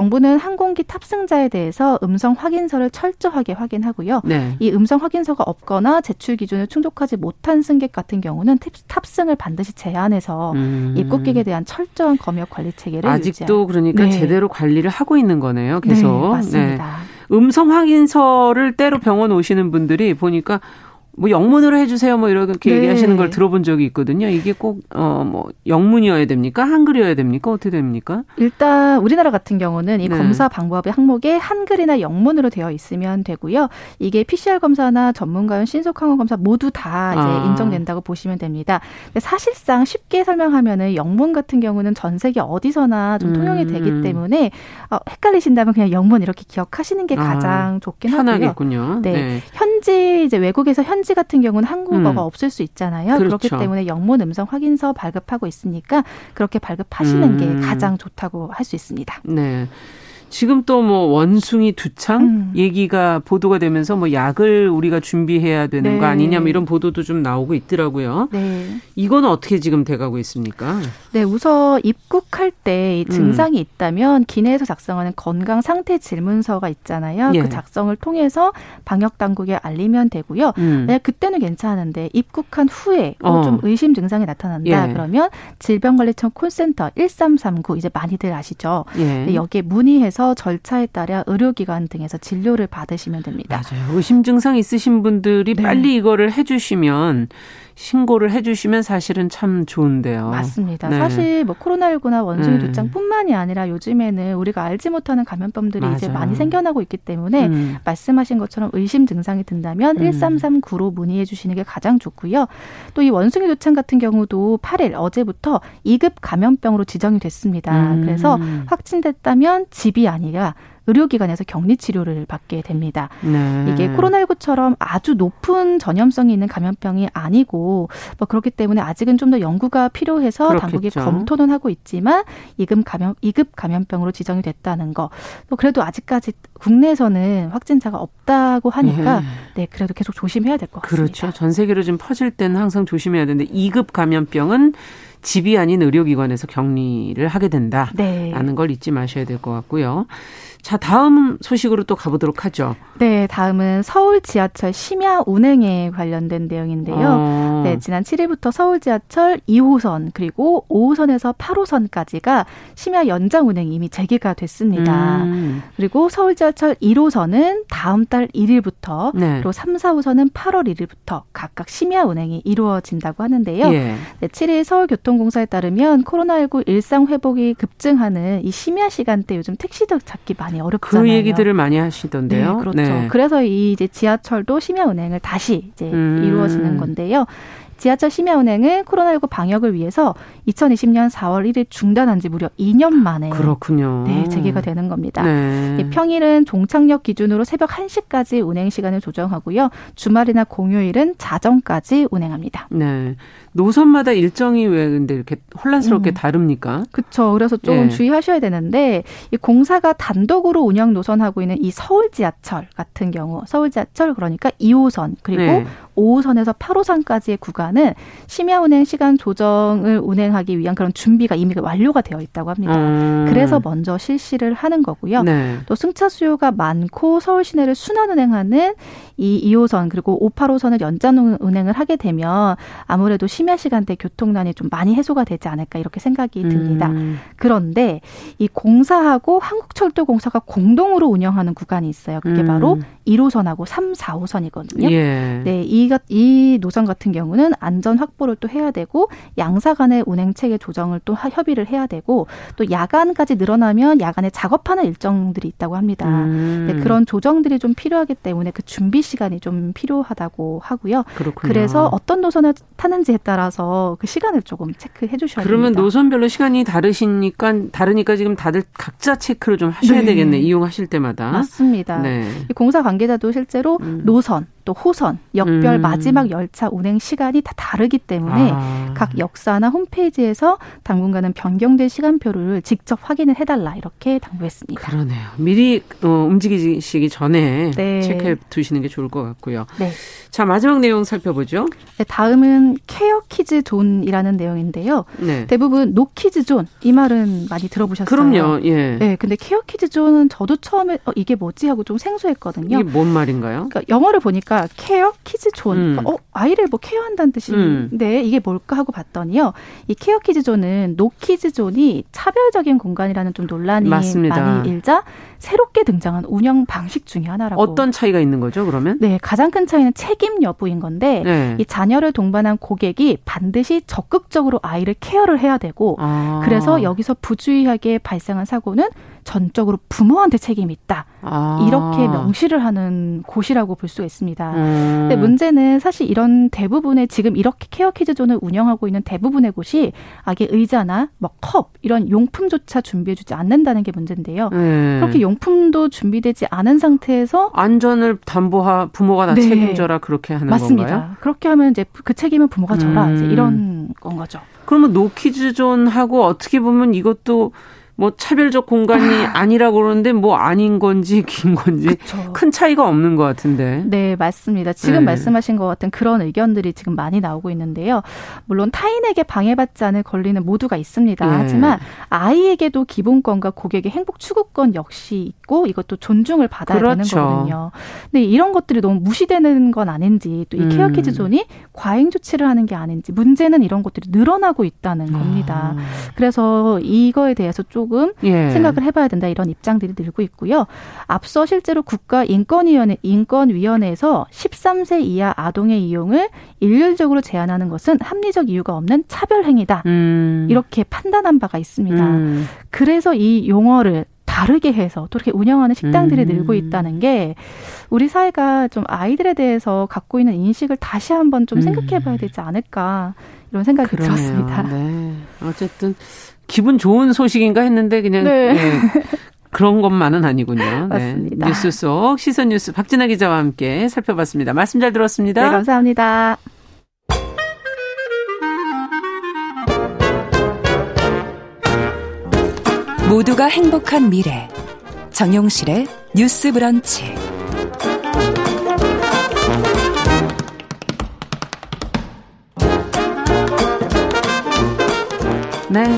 정부는 항공기 탑승자에 대해서 음성 확인서를 철저하게 확인하고요. 네. 이 음성 확인서가 없거나 제출 기준을 충족하지 못한 승객 같은 경우는 탑승을 반드시 제한해서 음. 입국객에 대한 철저한 검역 관리 체계를 아직도 유지할. 그러니까 네. 제대로 관리를 하고 있는 거네요. 계속. 네, 맞습니다. 네. 음성 확인서를 때로 병원 오시는 분들이 보니까 뭐 영문으로 해주세요 뭐 이렇게 네. 얘기하시는 걸 들어본 적이 있거든요. 이게 꼭 어 뭐 영문이어야 됩니까? 한글이어야 됩니까? 어떻게 됩니까? 일단 우리나라 같은 경우는 이 네. 검사 방법의 항목에 한글이나 영문으로 되어 있으면 되고요. 이게 PCR 검사나 전문가용 신속항원 검사 모두 다 이제 아. 인정된다고 보시면 됩니다. 사실상 쉽게 설명하면은 영문 같은 경우는 전 세계 어디서나 좀 통용이 되기 음. 때문에 어, 헷갈리신다면 그냥 영문 이렇게 기억하시는 게 아, 가장 아. 좋긴 편하겠군요. 하고요. 네. 네. 현지 이제 외국에서 현지 현지 같은 경우는 한국어가 음. 없을 수 있잖아요. 그렇죠. 그렇기 때문에 영문 음성 확인서 발급하고 있으니까 그렇게 발급하시는 음. 게 가장 좋다고 할 수 있습니다. 네. 지금 또 뭐 원숭이 두창 음. 얘기가 보도가 되면서 뭐 약을 우리가 준비해야 되는 네. 거 아니냐 뭐 이런 보도도 좀 나오고 있더라고요. 네. 이건 어떻게 지금 돼가고 있습니까? 네, 우선 입국할 때 음. 증상이 음. 있다면 기내에서 작성하는 건강 상태 질문서가 있잖아요. 예. 그 작성을 통해서 방역 당국에 알리면 되고요. 음. 네, 그때는 괜찮은데 입국한 후에 어. 좀 의심 증상이 나타난다. 예. 그러면 질병관리청 콜센터 1339 이제 많이들 아시죠? 예. 네, 여기에 문의해서 해서 절차에 따라 의료기관 등에서 진료를 받으시면 됩니다. 맞아요. 의심 증상 있으신 분들이 네. 빨리 이거를 해주시면 신고를 해주시면 사실은 참 좋은데요. 맞습니다. 네. 사실 뭐 코로나19나 원숭이 네. 두장뿐만이 아니라 요즘에는 우리가 알지 못하는 감염병들이 맞아요. 이제 많이 생겨나고 있기 때문에 음. 말씀하신 것처럼 의심 증상이 든다면 음. 1339로 문의해 주시는 게 가장 좋고요. 또 이 원숭이 두창 같은 경우도 8일 어제부터 2급 감염병으로 지정이 됐습니다. 음. 그래서 확진됐다면 집이 아니라 의료기관에서 격리 치료를 받게 됩니다. 네. 이게 코로나19처럼 아주 높은 전염성이 있는 감염병이 아니고 뭐 그렇기 때문에 아직은 좀 더 연구가 필요해서 그렇겠죠. 당국이 검토는 하고 있지만 2급 감염 2급 감염병으로 지정이 됐다는 거. 또 그래도 아직까지 국내에서는 확진자가 없다고 하니까 네, 네 그래도 계속 조심해야 될 것 같습니다. 그렇죠. 전 세계로 좀 퍼질 때는 항상 조심해야 되는데 2급 감염병은 집이 아닌 의료기관에서 격리를 하게 된다라는 네. 걸 잊지 마셔야 될 것 같고요. 자, 다음 소식으로 또 가보도록 하죠. 네, 다음은 서울 지하철 심야 운행에 관련된 내용인데요. 어. 네, 지난 7일부터 서울 지하철 2호선 그리고 5호선에서 8호선까지가 심야 연장 운행이 이미 재개가 됐습니다. 음. 그리고 서울 지하철 1호선은 다음 달 1일부터 네. 그리고 3, 4호선은 8월 1일부터 각각 심야 운행이 이루어진다고 하는데요. 예. 네, 7일 서울교통공사에 따르면 코로나19 일상 회복이 급증하는 이 심야 시간대 요즘 택시도 잡기 많이 많이 어렵잖아요. 그 얘기들을 많이 하시던데요. 네, 그렇죠. 네. 그래서 이 이제 지하철도 심야 운행을 다시 이제 음. 이루어지는 건데요. 지하철 심야 운행은 코로나19 방역을 위해서 2020년 4월 1일 중단한 지 무려 2년 만에 그렇군요. 네, 재개가 되는 겁니다. 네. 평일은 종착역 기준으로 새벽 1시까지 운행 시간을 조정하고요. 주말이나 공휴일은 자정까지 운행합니다. 네. 노선마다 일정이 왜 근데 이렇게 혼란스럽게 음. 다릅니까? 그렇죠. 그래서 좀 예. 주의하셔야 되는데 이 공사가 단독으로 운영 노선하고 있는 이 서울 지하철 같은 경우 서울 지하철 그러니까 2호선 그리고 네. 5호선에서 8호선까지의 구간은 심야 운행 시간 조정을 운행하기 위한 그런 준비가 이미 완료가 되어 있다고 합니다. 음. 그래서 먼저 실시를 하는 거고요. 네. 또 승차 수요가 많고 서울 시내를 순환 운행하는 이 2호선 그리고 5, 8호선을 연장 운행을 하게 되면 아무래도 심야 시간대 교통난이 좀 많이 해소가 되지 않을까 이렇게 생각이 듭니다. 음. 그런데 이 공사하고 한국철도공사가 공동으로 운영하는 구간이 있어요. 그게 음. 바로 1호선하고 3, 4호선이거든요. 예. 네, 이, 이 노선 같은 경우는 안전 확보를 또 해야 되고 양사 간의 운행 체계 조정을 또 협의를 해야 되고 또 야간까지 늘어나면 야간에 작업하는 일정들이 있다고 합니다. 음. 네, 그런 조정들이 좀 필요하기 때문에 그 준비 시간이 좀 필요하다고 하고요. 그렇군요. 그래서 어떤 노선을 타는지에 따라서 그 시간을 조금 체크해 주셔야 됩니다. 그러면 노선별로 시간이 다르시니까 다르니까 지금 다들 각자 체크를 좀 하셔야 네. 되겠네. 이용하실 때마다. 맞습니다. 네. 공사 관계자도 실제로 음. 노선 또 호선, 역별 음. 마지막 열차 운행 시간이 다 다르기 때문에 아. 각 역사나 홈페이지에서 당분간은 변경된 시간표를 직접 확인을 해달라 이렇게 당부했습니다. 그러네요. 미리 어, 움직이시기 전에 네. 체크해 두시는 게 좋을 것 같고요. 네. 자 마지막 내용 살펴보죠. 네, 다음은 care kids zone이라는 내용인데요. 네. 대부분 no kids zone 이 말은 많이 들어보셨어요? 그럼요. 예. 네, 근데 케어 키즈 존은 저도 처음에 어, 이게 뭐지 하고 좀 생소했거든요. 이게 뭔 말인가요? 그러니까 영어를 보니까 보니까 care kids zone. 음. 어, 아이를 뭐 care한다는 뜻인데 음. 이게 뭘까 하고 봤더니요. 이 케어 키즈 존은 no kids zone이 차별적인 공간이라는 좀 논란이 맞습니다. 많이 일자 새롭게 등장한 운영 방식 중의 하나라고. 어떤 차이가 있는 거죠, 그러면? 네, 가장 큰 차이는 책임 여부인 건데 네. 이 자녀를 동반한 고객이 반드시 적극적으로 아이를 care를 해야 되고 아. 그래서 여기서 부주의하게 발생한 사고는 전적으로 부모한테 책임이 있다. 아. 이렇게 명시를 하는 곳이라고 볼수 있습니다. 음. 근데 문제는 사실 이런 대부분의 지금 이렇게 케어 키즈존을 운영하고 있는 대부분의 곳이 아기 의자나 뭐 컵 이런 용품조차 준비해주지 않는다는 게 문제인데요. 음. 그렇게 용 품도 준비되지 않은 상태에서 안전을 담보하 부모가 다 네. 책임져라 그렇게 하는 맞습니다. 건가요? 그렇게 하면 이제 그 책임은 부모가 져라 음. 이제 이런 건 거죠. 그러면 no kids zone하고 어떻게 보면 이것도 뭐 차별적 공간이 아. 니라고 그러는데 뭐 아닌 건지 긴 건지 그쵸. 큰 차이가 없는 것 같은데. 네, 맞습니다. 지금 네. 말씀하신 것 같은 그런 의견들이 지금 많이 나오고 있는데요. 물론 타인에게 방해받지 않을 권리는 모두가 있습니다. 네. 하지만 아이에게도 기본권과 고객의 행복 추구권 역시 있고 이것도 존중을 받아야 그렇죠. 되는 거거든요. 근데 이런 것들이 너무 무시되는 건 아닌지 또이 care kids 음. zone이 과잉 조치를 하는 게 아닌지 문제는 이런 것들이 늘어나고 있다는 겁니다. 아. 그래서 이거에 대해서 좀 조금 예. 생각을 해봐야 된다 이런 입장들이 늘고 있고요. 앞서 실제로 국가인권위원회 인권위원회에서 13세 이하 아동의 이용을 일률적으로 제한하는 것은 합리적 이유가 없는 차별 행위다 음. 이렇게 판단한 바가 있습니다. 음. 그래서 이 용어를 다르게 해서 또 이렇게 운영하는 식당들이 음. 늘고 있다는 게 우리 사회가 좀 아이들에 대해서 갖고 있는 인식을 다시 한번 좀 음. 생각해 봐야 되지 않을까 이런 생각이 그러네요. 들었습니다. 네. 어쨌든 기분 좋은 소식인가 했는데 그냥 네. 네. 그런 것만은 아니군요. 네. 맞습니다. 네. 뉴스 속 시선 뉴스 박진아 기자와 함께 살펴봤습니다. 말씀 잘 들었습니다. 네, 감사합니다. 모두가 행복한 미래 정용실의 뉴스 브런치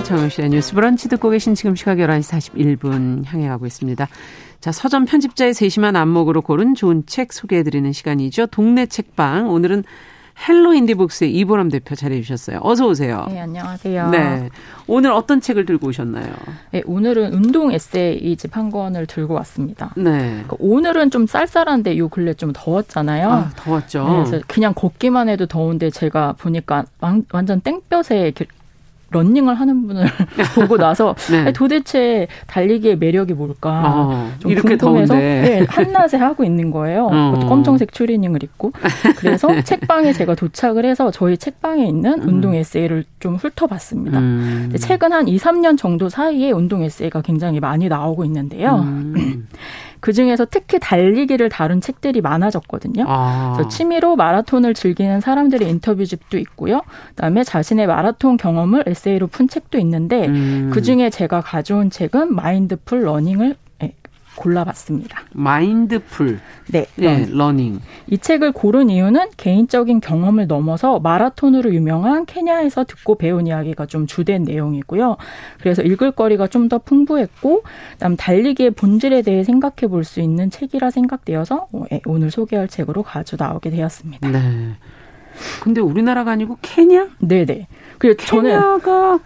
정용실의 뉴스 브런치 듣고 계신 지금 시각 11시 41분 향해 가고 있습니다. 자, 서점 편집자의 세심한 안목으로 고른 좋은 책 소개해드리는 시간이죠. 동네 책방. 오늘은 헬로 인디북스의 이보람 대표 자리해 주셨어요. 어서 오세요. 네, 안녕하세요. 네. 오늘 어떤 책을 들고 오셨나요? 네, 오늘은 운동 에세이집 한 권을 들고 왔습니다. 네. 그러니까 오늘은 좀 쌀쌀한데 요 근래 좀 더웠잖아요. 아, 더웠죠. 네, 그래서 그냥 걷기만 해도 더운데 제가 보니까 완전 땡볕에 런닝을 하는 분을 보고 나서 네. 도대체 달리기의 매력이 뭘까 어, 좀 궁금해서 네, 한낮에 하고 있는 거예요. 어. 검정색 추리닝을 입고 그래서 책방에 제가 도착을 해서 저희 책방에 있는 음. 운동 에세이를 좀 훑어봤습니다. 음. 최근 한 2, 3년 정도 사이에 운동 에세이가 굉장히 많이 나오고 있는데요. 음. 그 중에서 특히 달리기를 다룬 책들이 많아졌거든요. 아. 취미로 마라톤을 즐기는 사람들의 인터뷰집도 있고요. 그다음에 자신의 마라톤 경험을 에세이로 푼 책도 있는데 음. 그 중에 제가 가져온 책은 mindful running을 골라봤습니다. mindful. 네. 네, running. 이 책을 고른 이유는 개인적인 경험을 넘어서 마라톤으로 유명한 케냐에서 듣고 배운 이야기가 좀 주된 내용이고요. 그래서 읽을 거리가 좀 더 풍부했고, 그다음 달리기의 본질에 대해 생각해 볼 수 있는 책이라 생각되어서 어, 예, 오늘 소개할 책으로 가져 나오게 되었습니다. 네. 근데 우리나라가 아니고 케냐? 네네. 그리고 케냐가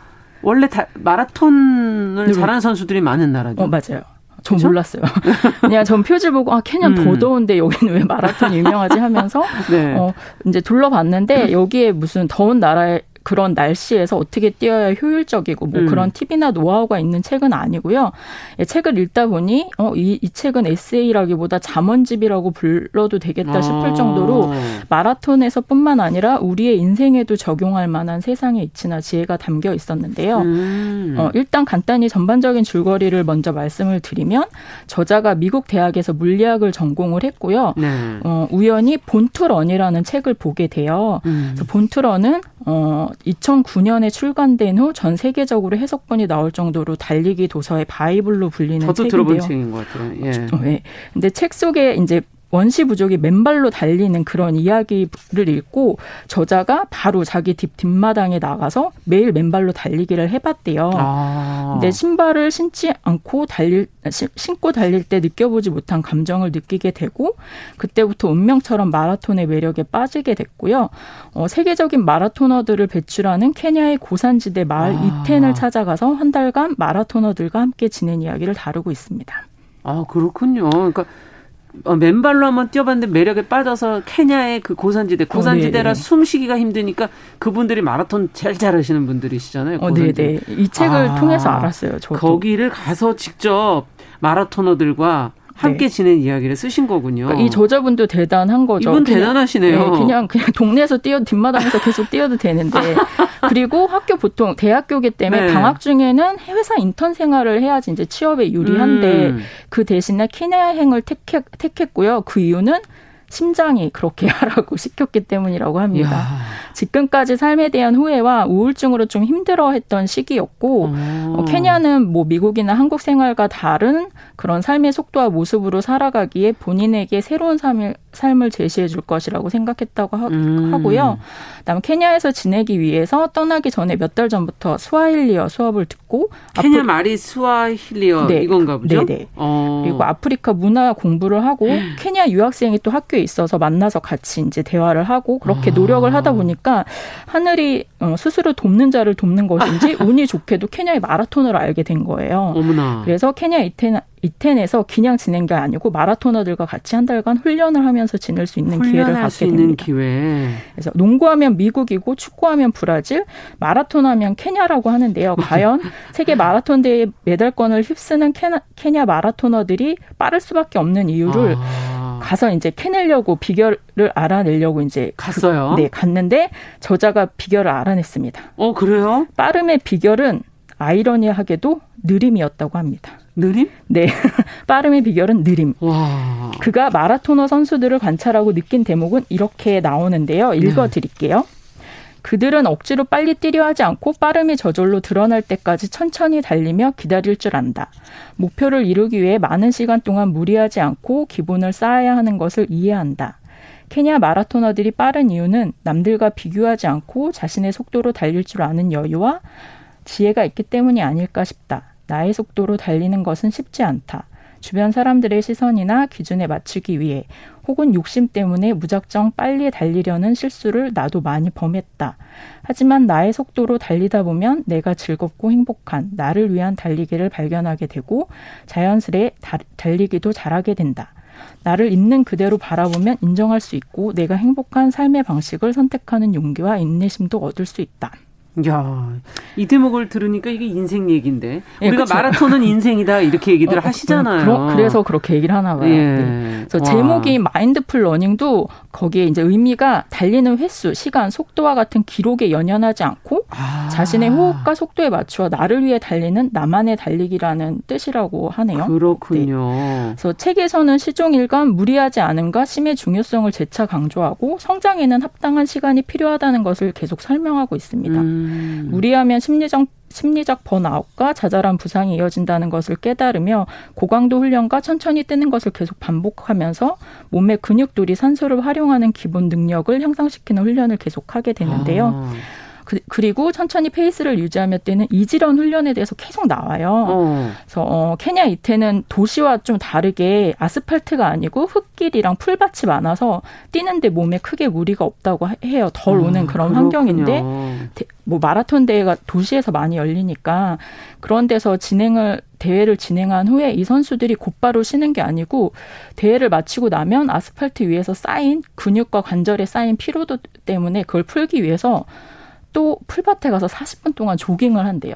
원래 다, 마라톤을 네. 잘하는 선수들이 많은 나라죠. 어, 맞아요. 전 그렇죠? 몰랐어요. 그냥 전 표지 보고 아 케냐 음. 더 더운데 여기는 왜 마라톤 유명하지 하면서 네. 어 이제 둘러봤는데 여기에 무슨 더운 나라에 그런 날씨에서 어떻게 뛰어야 효율적이고 뭐 음. 그런 팁이나 노하우가 있는 책은 아니고요. 예, 책을 읽다 보니 어, 이, 이 책은 에세이라기보다 잠언집이라고 불러도 되겠다 싶을 정도로 아. 마라톤에서뿐만 아니라 우리의 인생에도 적용할 만한 세상의 이치나 지혜가 담겨 있었는데요. 음. 어, 일단 간단히 전반적인 줄거리를 먼저 말씀을 드리면 저자가 미국 대학에서 물리학을 전공을 했고요. 네. 어, 우연히 본투런이라는 책을 보게 돼요. 음. 본투런은 어, 2009년에 출간된 후 전 세계적으로 해석본이 나올 정도로 달리기 도서의 바이블로 불리는 저도 책인데요. 들어본 책인 것 같아요. 예. 어, 예. 근데 책 속에 이제 원시 부족이 맨발로 달리는 그런 이야기를 읽고 저자가 바로 자기 뒷 뒷마당에 나가서 매일 맨발로 달리기를 해봤대요. 아. 근데 신발을 신지 않고 달릴 신고 달릴 때 느껴보지 못한 감정을 느끼게 되고 그때부터 운명처럼 마라톤의 매력에 빠지게 됐고요. 어, 세계적인 마라토너들을 배출하는 케냐의 고산지대 마을 아. 이텐을 찾아가서 한 달간 마라토너들과 함께 지낸 이야기를 다루고 있습니다. 아 그렇군요. 그러니까 어, 맨발로 한번 뛰어봤는데 매력에 빠져서 케냐의 그 고산지대, 고산지대라 어, 숨쉬기가 힘드니까 그분들이 마라톤 제일 잘하시는 분들이시잖아요. 어, 네네. 이 책을 아, 통해서 알았어요. 저도. 거기를 가서 직접 마라토너들과 함께 네. 지낸 이야기를 쓰신 거군요. 그러니까 이 저자분도 대단한 거죠. 이분 그냥, 대단하시네요. 네, 그냥 그냥 동네에서 뛰어 뒷마당에서 계속 뛰어도 되는데 그리고 학교 보통 대학교기 때문에 네. 방학 중에는 회사 인턴 생활을 해야지 이제 취업에 유리한데 음. 그 대신에 키네아행을 택했, 택했고요. 그 이유는 심장이 그렇게 하라고 시켰기 때문이라고 합니다. 야. 지금까지 삶에 대한 후회와 우울증으로 좀 힘들어했던 시기였고 어. 어, 케냐는 뭐 미국이나 한국 생활과 다른 그런 삶의 속도와 모습으로 살아가기에 본인에게 새로운 삶을 삶을 제시해 줄 것이라고 생각했다고 하, 음. 고요 그다음에 케냐에서 지내기 위해서 떠나기 전에 몇 달 전부터 스와힐리어 수업을 듣고 케냐 아프리... 말이 스와힐리어 네. 이건가 보죠. 네네. 어. 그리고 아프리카 문화 공부를 하고 음. 케냐 유학생이 또 학교에 있어서 만나서 같이 이제 대화를 하고 그렇게 아. 노력을 하다 보니까 하늘이 어, 스스로 돕는 자를 돕는 것인지 운이 좋게도 케냐의 마라톤을 알게 된 거예요. 어머나. 그래서 케냐 이텐 이텐에서 그냥 지낸 게 아니고 마라토너들과 같이 한 달간 훈련을 하면서 지낼 수 있는 기회를 갖게 됩니다. 기회. 그래서 농구하면 미국이고 축구하면 브라질, 마라톤하면 케냐라고 하는데요. 과연 세계 마라톤 대회 메달권을 휩쓰는 케냐, 케냐 마라토너들이 빠를 수밖에 없는 이유를 아. 가서 이제 캐내려고 비결을 알아내려고 이제 갔어요. 그, 네, 갔는데 저자가 비결을 알아냈습니다. 어, 그래요? 빠름의 비결은 아이러니하게도 느림이었다고 합니다. 느림? 네. 빠름의 비결은 느림. 와. 그가 마라토너 선수들을 관찰하고 느낀 대목은 이렇게 나오는데요. 읽어 드릴게요. 네. 그들은 억지로 빨리 뛰려 하지 않고 빠름이 저절로 드러날 때까지 천천히 달리며 기다릴 줄 안다. 목표를 이루기 위해 많은 시간 동안 무리하지 않고 기본을 쌓아야 하는 것을 이해한다. 케냐 마라토너들이 빠른 이유는 남들과 비교하지 않고 자신의 속도로 달릴 줄 아는 여유와 지혜가 있기 때문이 아닐까 싶다. 나의 속도로 달리는 것은 쉽지 않다. 주변 사람들의 시선이나 기준에 맞추기 위해 혹은 욕심 때문에 무작정 빨리 달리려는 실수를 나도 많이 범했다. 하지만 나의 속도로 달리다 보면 내가 즐겁고 행복한 나를 위한 달리기를 발견하게 되고 자연스레 달리기도 잘하게 된다. 나를 있는 그대로 바라보면 인정할 수 있고 내가 행복한 삶의 방식을 선택하는 용기와 인내심도 얻을 수 있다. 야, 이 대목을 들으니까 이게 인생 얘기인데. 예, 우리가 그쵸? 마라톤은 인생이다 이렇게 얘기들 어, 하시잖아요. 그러, 그래서 그렇게 얘기를 하나 봐요. 예. 네. 그래서 제목이 mindful running도 거기에 이제 의미가 달리는 횟수, 시간, 속도와 같은 기록에 연연하지 않고 아. 자신의 호흡과 속도에 맞추어 나를 위해 달리는 나만의 달리기라는 뜻이라고 하네요. 그렇군요. 네. 그래서 책에서는 시종일관 무리하지 않음과 심의 중요성을 재차 강조하고 성장에는 합당한 시간이 필요하다는 것을 계속 설명하고 있습니다. 음. 음. 무리하면 심리적 심리적 번아웃과 자잘한 부상이 이어진다는 것을 깨달으며 고강도 훈련과 천천히 뛰는 것을 계속 반복하면서 몸의 근육들이 산소를 활용하는 기본 능력을 향상시키는 훈련을 계속하게 되는데요. 아. 그, 리고 천천히 페이스를 유지하며 뛰는 이지런 훈련에 대해서 계속 나와요. 어. 그래서 어, 케냐 이태는 도시와 좀 다르게 아스팔트가 아니고 흙길이랑 풀밭이 많아서 뛰는데 몸에 크게 무리가 없다고 해요. 덜 아, 오는 그런 그렇군요. 환경인데 뭐 마라톤 대회가 도시에서 많이 열리니까 그런 데서 진행을 대회를 진행한 후에 이 선수들이 곧바로 쉬는 게 아니고 대회를 마치고 나면 아스팔트 위에서 쌓인 근육과 관절에 쌓인 피로도 때문에 그걸 풀기 위해서 또 풀밭에 가서 40분 동안 조깅을 한대요.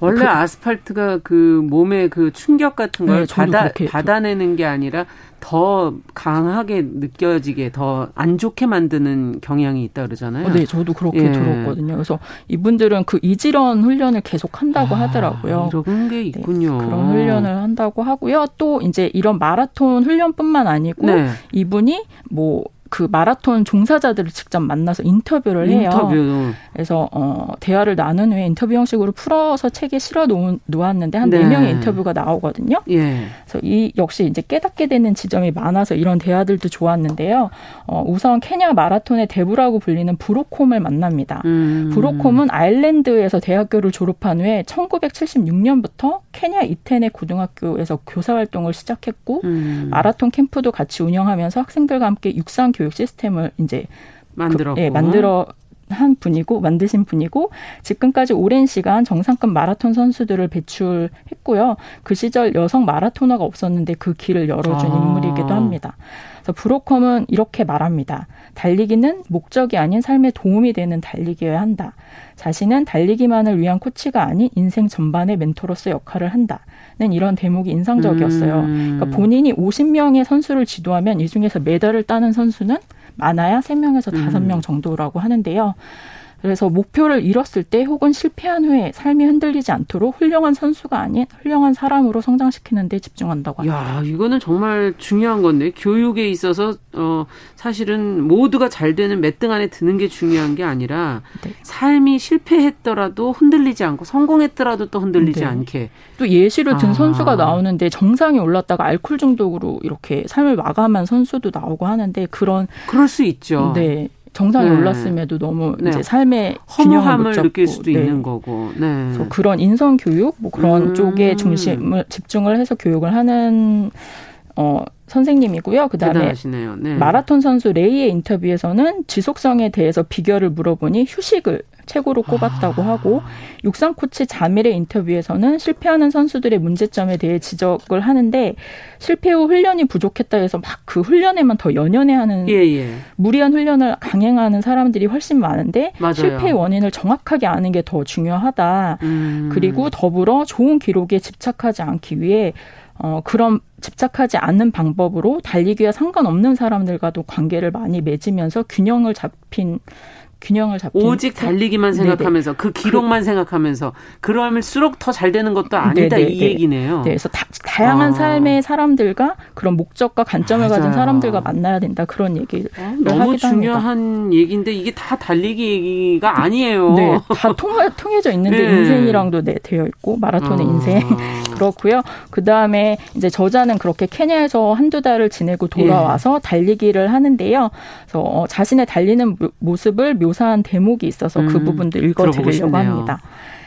원래 그, 아스팔트가 그 몸의 그 충격 같은 걸 네, 받아, 받아내는 게 아니라 더 강하게 느껴지게 더 안 좋게 만드는 경향이 있다 그러잖아요. 네, 저도 그렇게 예. 들었거든요. 그래서 이분들은 그 이지런 훈련을 계속 한다고 아, 하더라고요. 이런 게 네, 있군요. 네, 그런 훈련을 한다고 하고요. 또 이제 이런 마라톤 훈련뿐만 아니고 네. 이분이 뭐 그 마라톤 종사자들을 직접 만나서 인터뷰를 해요. 인터뷰. 그래서 어 대화를 나눈 후에 인터뷰 형식으로 풀어서 책에 실어 놓았는데 한 네 명의 인터뷰가 나오거든요. 예. 그래서 이 역시 이제 깨닫게 되는 지점이 많아서 이런 대화들도 좋았는데요. 어 우선 케냐 마라톤의 대부라고 불리는 브로콤을 만납니다. 음. 브로콤은 아일랜드에서 대학교를 졸업한 후에 1976년부터 케냐 이텐의 고등학교에서 교사 활동을 시작했고 음. 마라톤 캠프도 같이 운영하면서 학생들과 함께 육상 교육 시스템을 이제 만들었고. 그, 예, 만들어 한 분이고 만드신 분이고 지금까지 오랜 시간 정상급 마라톤 선수들을 배출했고요. 그 시절 여성 마라토너가 없었는데 그 길을 열어준 아. 인물이기도 합니다. 그래서 브로컴은 이렇게 말합니다. 달리기는 목적이 아닌 삶에 도움이 되는 달리기여야 한다. 자신은 달리기만을 위한 코치가 아닌 인생 전반의 멘토로서 역할을 한다. 는 이런 대목이 인상적이었어요. 음. 그러니까 본인이 50명의 선수를 지도하면 이 중에서 메달을 따는 선수는 많아야 3명에서 5명 음. 정도라고 하는데요. 그래서 목표를 잃었을 때 혹은 실패한 후에 삶이 흔들리지 않도록 훌륭한 선수가 아닌 훌륭한 사람으로 성장시키는 데 집중한다고 합니다. 야, 이거는 정말 중요한 건데 교육에 있어서 어 사실은 모두가 잘 되는 몇 등 안에 드는 게 중요한 게 아니라 네. 삶이 실패했더라도 흔들리지 않고 성공했더라도 또 흔들리지 네. 않게 또 예시로 든 아. 선수가 나오는데 정상에 올랐다가 알코올 중독으로 이렇게 삶을 마감한 선수도 나오고 하는데 그런 그럴 수 있죠. 네. 정상에 네. 올랐음에도 너무 네. 이제 삶의 균형을 느낄 수도 네. 있는 거고. 네. 그래서 그런 인성 교육 뭐 그런 음. 쪽에 중심을 집중을 해서 교육을 하는 어 선생님이고요. 그다음에 네. 마라톤 선수 레이의 인터뷰에서는 지속성에 대해서 비결을 물어보니 휴식을 최고로 꼽았다고 아. 하고 육상 코치 자밀의 인터뷰에서는 실패하는 선수들의 문제점에 대해 지적을 하는데 실패 후 훈련이 부족했다 해서 막 그 훈련에만 더 연연해 하는 예, 예. 무리한 훈련을 강행하는 사람들이 훨씬 많은데 맞아요. 실패의 원인을 정확하게 아는 게 더 중요하다. 음. 그리고 더불어 좋은 기록에 집착하지 않기 위해 어, 그런 집착하지 않는 방법으로 달리기와 상관없는 사람들과도 관계를 많이 맺으면서 균형을 잡힌 균형을 잡힌 오직 달리기만 생각하면서 네네. 그 기록만 그, 생각하면서 그러면수록 더 잘 되는 것도 아니다 네네. 이 얘기네요. 네, 그래서 다, 양한 아. 삶의 사람들과 그런 목적과 관점을 맞아요. 가진 사람들과 만나야 된다 그런 얘기를 아, 너무 중요한. 얘기인데 이게 다 달리기 얘기가 아니에요. 네, 다 통해, 통해져 있는데 네. 인생이랑도 네, 되어 있고 마라톤의 아. 인생 그렇고요. 그 다음에 이제 저자는 그렇게 케냐에서 한두 달을 지내고 돌아와서 예. 달리기를 하는데요. 그래서 어, 자신의 달리는 모습을 묘 묘사한 대목이 있어서 그 음, 그 부분도 읽어드리려고 합니다.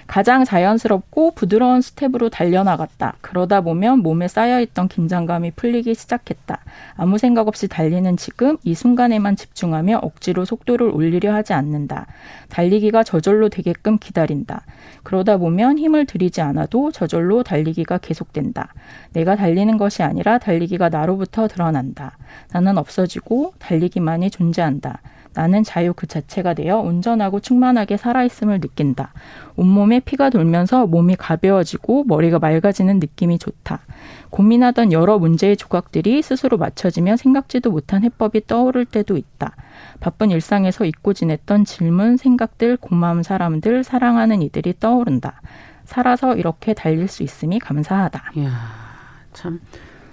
가장 자연스럽고 부드러운 스텝으로 달려나갔다. 그러다 보면 몸에 쌓여있던 긴장감이 풀리기 시작했다. 아무 생각 없이 달리는 지금 이 순간에만 집중하며 억지로 속도를 올리려 하지 않는다. 달리기가 저절로 되게끔 기다린다. 그러다 보면 힘을 들이지 않아도 저절로 달리기가 계속된다. 내가 달리는 것이 아니라 달리기가 나로부터 드러난다. 나는 없어지고 달리기만이 존재한다. 나는 자유 그 자체가 되어 온전하고 충만하게 살아있음을 느낀다. 온몸에 피가 돌면서 몸이 가벼워지고 머리가 맑아지는 느낌이 좋다. 고민하던 여러 문제의 조각들이 스스로 맞춰지며 생각지도 못한 해법이 떠오를 때도 있다. 바쁜 일상에서 잊고 지냈던 질문, 생각들, 고마운 사람들, 사랑하는 이들이 떠오른다. 살아서 이렇게 달릴 수 있음이 감사하다. 이야, 참.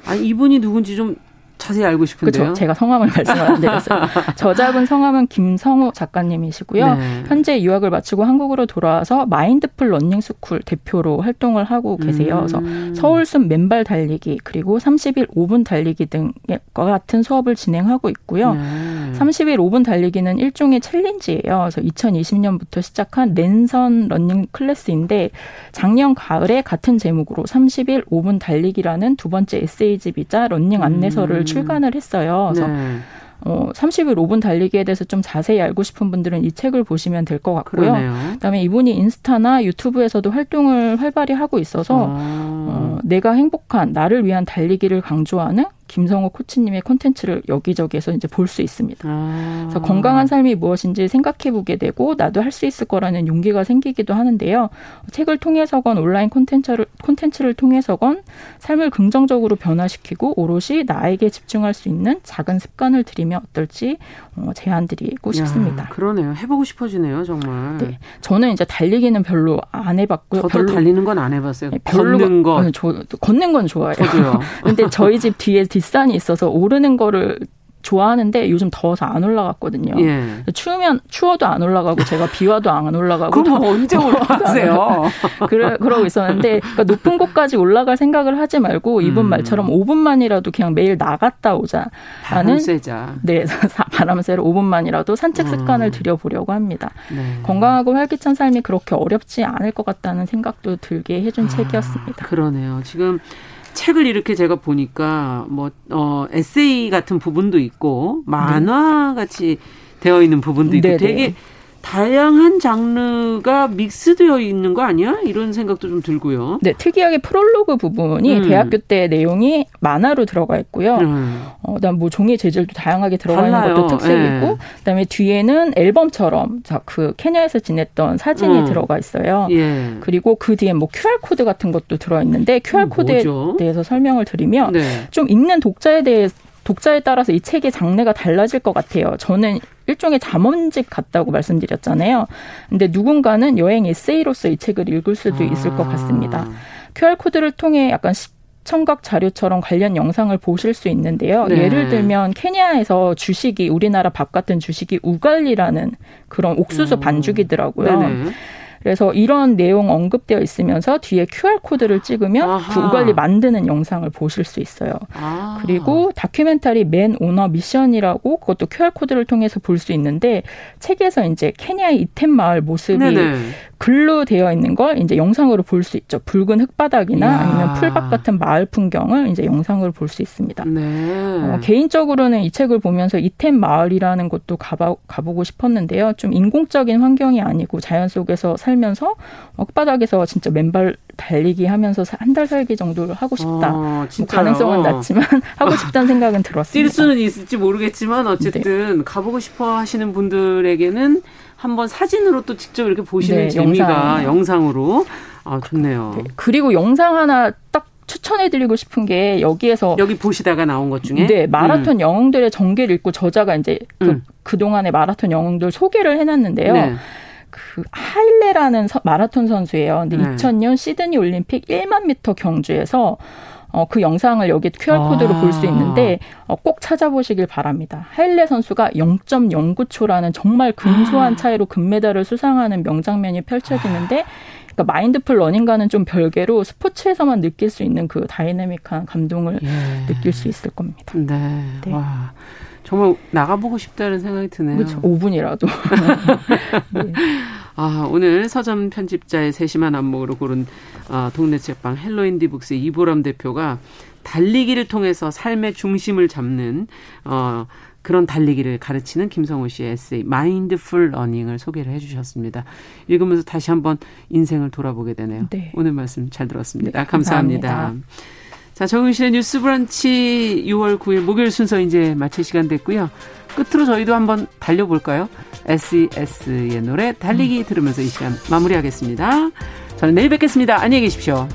아, 이분이 누군지 좀 자세히 알고 싶은데요. 그렇죠. 제가 성함을 말씀을 안 드렸어요. 저자분 성함은 김성우 작가님이시고요. 네. 현재 유학을 마치고 한국으로 돌아와서 mindful running school 대표로 활동을 하고 계세요. 그래서 음. 서울숲 맨발 달리기 그리고 30일 5분 달리기 등과 같은 수업을 진행하고 있고요. 네. 30일 5분 달리기는 일종의 챌린지예요. 그래서 2020년부터 시작한 랜선 running class인데 작년 가을에 같은 제목으로 30일 5분 달리기라는 두 번째 에세이집이자 running 안내서를 음. 출간을 했어요. 그래서 네. 어, 30일 5분 달리기에 대해서 좀 자세히 알고 싶은 분들은 이 책을 보시면 될 것 같고요. 그러네요. 그다음에 이분이 인스타나 유튜브에서도 활동을 활발히 하고 있어서 아. 어, 내가 행복한 나를 위한 달리기를 강조하는 김성우 코치님의 콘텐츠를 여기저기에서 이제 볼 수 있습니다. 아. 그래서 건강한 삶이 무엇인지 생각해 보게 되고 나도 할 수 있을 거라는 용기가 생기기도 하는데요. 책을 통해서건 온라인 콘텐츠를 콘텐츠를 통해서건 삶을 긍정적으로 변화시키고 오롯이 나에게 집중할 수 있는 작은 습관을 들이면 어떨지 어, 제안드리고 야, 싶습니다. 그러네요. 해보고 싶어지네요, 정말. 네, 저는 이제 달리기는 별로 안 해봤고요. 저도 별로 달리는 건 안 해봤어요. 네, 걷는 거. 저, 걷는 건 좋아해요. 저도요. 근데 저희 집 뒤에 뒷산이 있어서 오르는 거를 좋아하는데 요즘 더워서 안 올라갔거든요. 예. 추우면 추워도 안 올라가고 제가 비와도 안 올라가고. 그럼 언제 올라가세요? 그래 그러고 있었는데 그러니까 높은 곳까지 올라갈 생각을 하지 말고 이분 음. 말처럼 5분만이라도 그냥 매일 나갔다 오자. 바람 쐬자. 네, 바람 쐬러 5분만이라도 산책 습관을 음. 들여보려고 합니다. 네. 건강하고 활기찬 삶이 그렇게 어렵지 않을 것 같다는 생각도 들게 해준 아, 책이었습니다. 그러네요. 지금 책을 이렇게 제가 보니까 뭐 어 에세이 같은 부분도 있고 만화 같이 되어 있는 부분도 있고 네네. 되게 다양한 장르가 믹스되어 있는 거 아니야? 이런 생각도 좀 들고요. 네, 특이하게 프롤로그 부분이 음. 대학교 때 내용이 만화로 들어가 있고요. 음. 어, 그다음 뭐 종이 재질도 다양하게 들어가 달라요. 있는 것도 특색이고, 예. 그다음에 뒤에는 앨범처럼 그 케냐에서 지냈던 사진이 음. 들어가 있어요. 예. 그리고 그 뒤에 뭐 QR 코드 같은 것도 들어 있는데 QR 코드에 뭐죠? 대해서 설명을 드리면 네. 좀 읽는 독자에 대해 독자에 따라서 이 책의 장르가 달라질 것 같아요. 저는 일종의 잠언집 같다고 말씀드렸잖아요. 근데 누군가는 여행 에세이로서 이 책을 읽을 수도 있을 것 같습니다. QR코드를 통해 약간 청각 자료처럼 관련 영상을 보실 수 있는데요. 네. 예를 들면 케냐에서 주식이 우리나라 밥 같은 주식이 우갈리라는 그런 옥수수 음. 반죽이더라고요. 네네. 그래서 이런 내용 언급되어 있으면서 뒤에 QR 코드를 찍으면 아하. 그 우갈리 만드는 영상을 보실 수 있어요. 아. 그리고 다큐멘터리 맨 오너 미션이라고 그것도 QR 코드를 통해서 볼 수 있는데 책에서 이제 케냐의 이템 마을 모습이 네네. 글로 되어 있는 걸 이제 영상으로 볼 수 있죠. 붉은 흙바닥이나 이야. 아니면 풀밭 같은 마을 풍경을 이제 영상으로 볼 수 있습니다. 네. 어, 개인적으로는 이 책을 보면서 이템 마을이라는 곳도 가봐, 가보고 싶었는데요. 좀 인공적인 환경이 아니고 자연 속에서 살면서 흙바닥에서 진짜 맨발 달리기 하면서 한 달 살기 정도를 하고 싶다. 어, 뭐 가능성은 낮지만 하고 싶다는 생각은 들었습니다. 뛸 수는 있을지 모르겠지만 어쨌든 네. 가보고 싶어 하시는 분들에게는 한번 사진으로 또 직접 이렇게 보시는 네, 재미가 영상. 으로 아, 좋네요. 네, 그리고 영상 하나 딱 추천해드리고 싶은 게 여기에서 여기 보시다가 나온 것 중에 네 마라톤 음. 영웅들의 전개를 읽고 저자가 이제 그, 음. 그 동안의 마라톤 영웅들 소개를 해놨는데요. 네. 그 하일레라는 서, 마라톤 선수예요. 근데 네. 2000년 시드니 올림픽 1만 미터 경주에서 어, 그 영상을 여기 QR코드로 아. 볼수 있는데 어, 꼭 찾아보시길 바랍니다. 하일레 선수가 0.09초라는 정말 근소한 아. 차이로 금메달을 수상하는 명장면이 펼쳐지는데 그러니까 마인드풀 러닝과는 좀 별개로 스포츠에서만 느낄 수 있는 그 다이내믹한 감동을 예. 느낄 수 있을 겁니다. 네. 네. 와. 정말 나가보고 싶다는 생각이 드네요. 그렇죠. 5분이라도. 네. 아, 오늘 서점 편집자의 세심한 안목으로 고른 어, 동네 책방 헬로인디북스 이보람 대표가 달리기를 통해서 삶의 중심을 잡는 어, 그런 달리기를 가르치는 김성호 씨의 에세이 Mindful Running을 소개를 해주셨습니다. 읽으면서 다시 한번 인생을 돌아보게 되네요. 네. 오늘 말씀 잘 들었습니다. 네, 감사합니다. 감사합니다. 자, 정은실의 뉴스 브런치 6월 9일 목요일 순서 이제 마칠 시간 됐고요. 끝으로 저희도 한번 달려볼까요? SES의 노래 달리기 들으면서 이 시간 마무리하겠습니다. 저는 내일 뵙겠습니다. 안녕히 계십시오.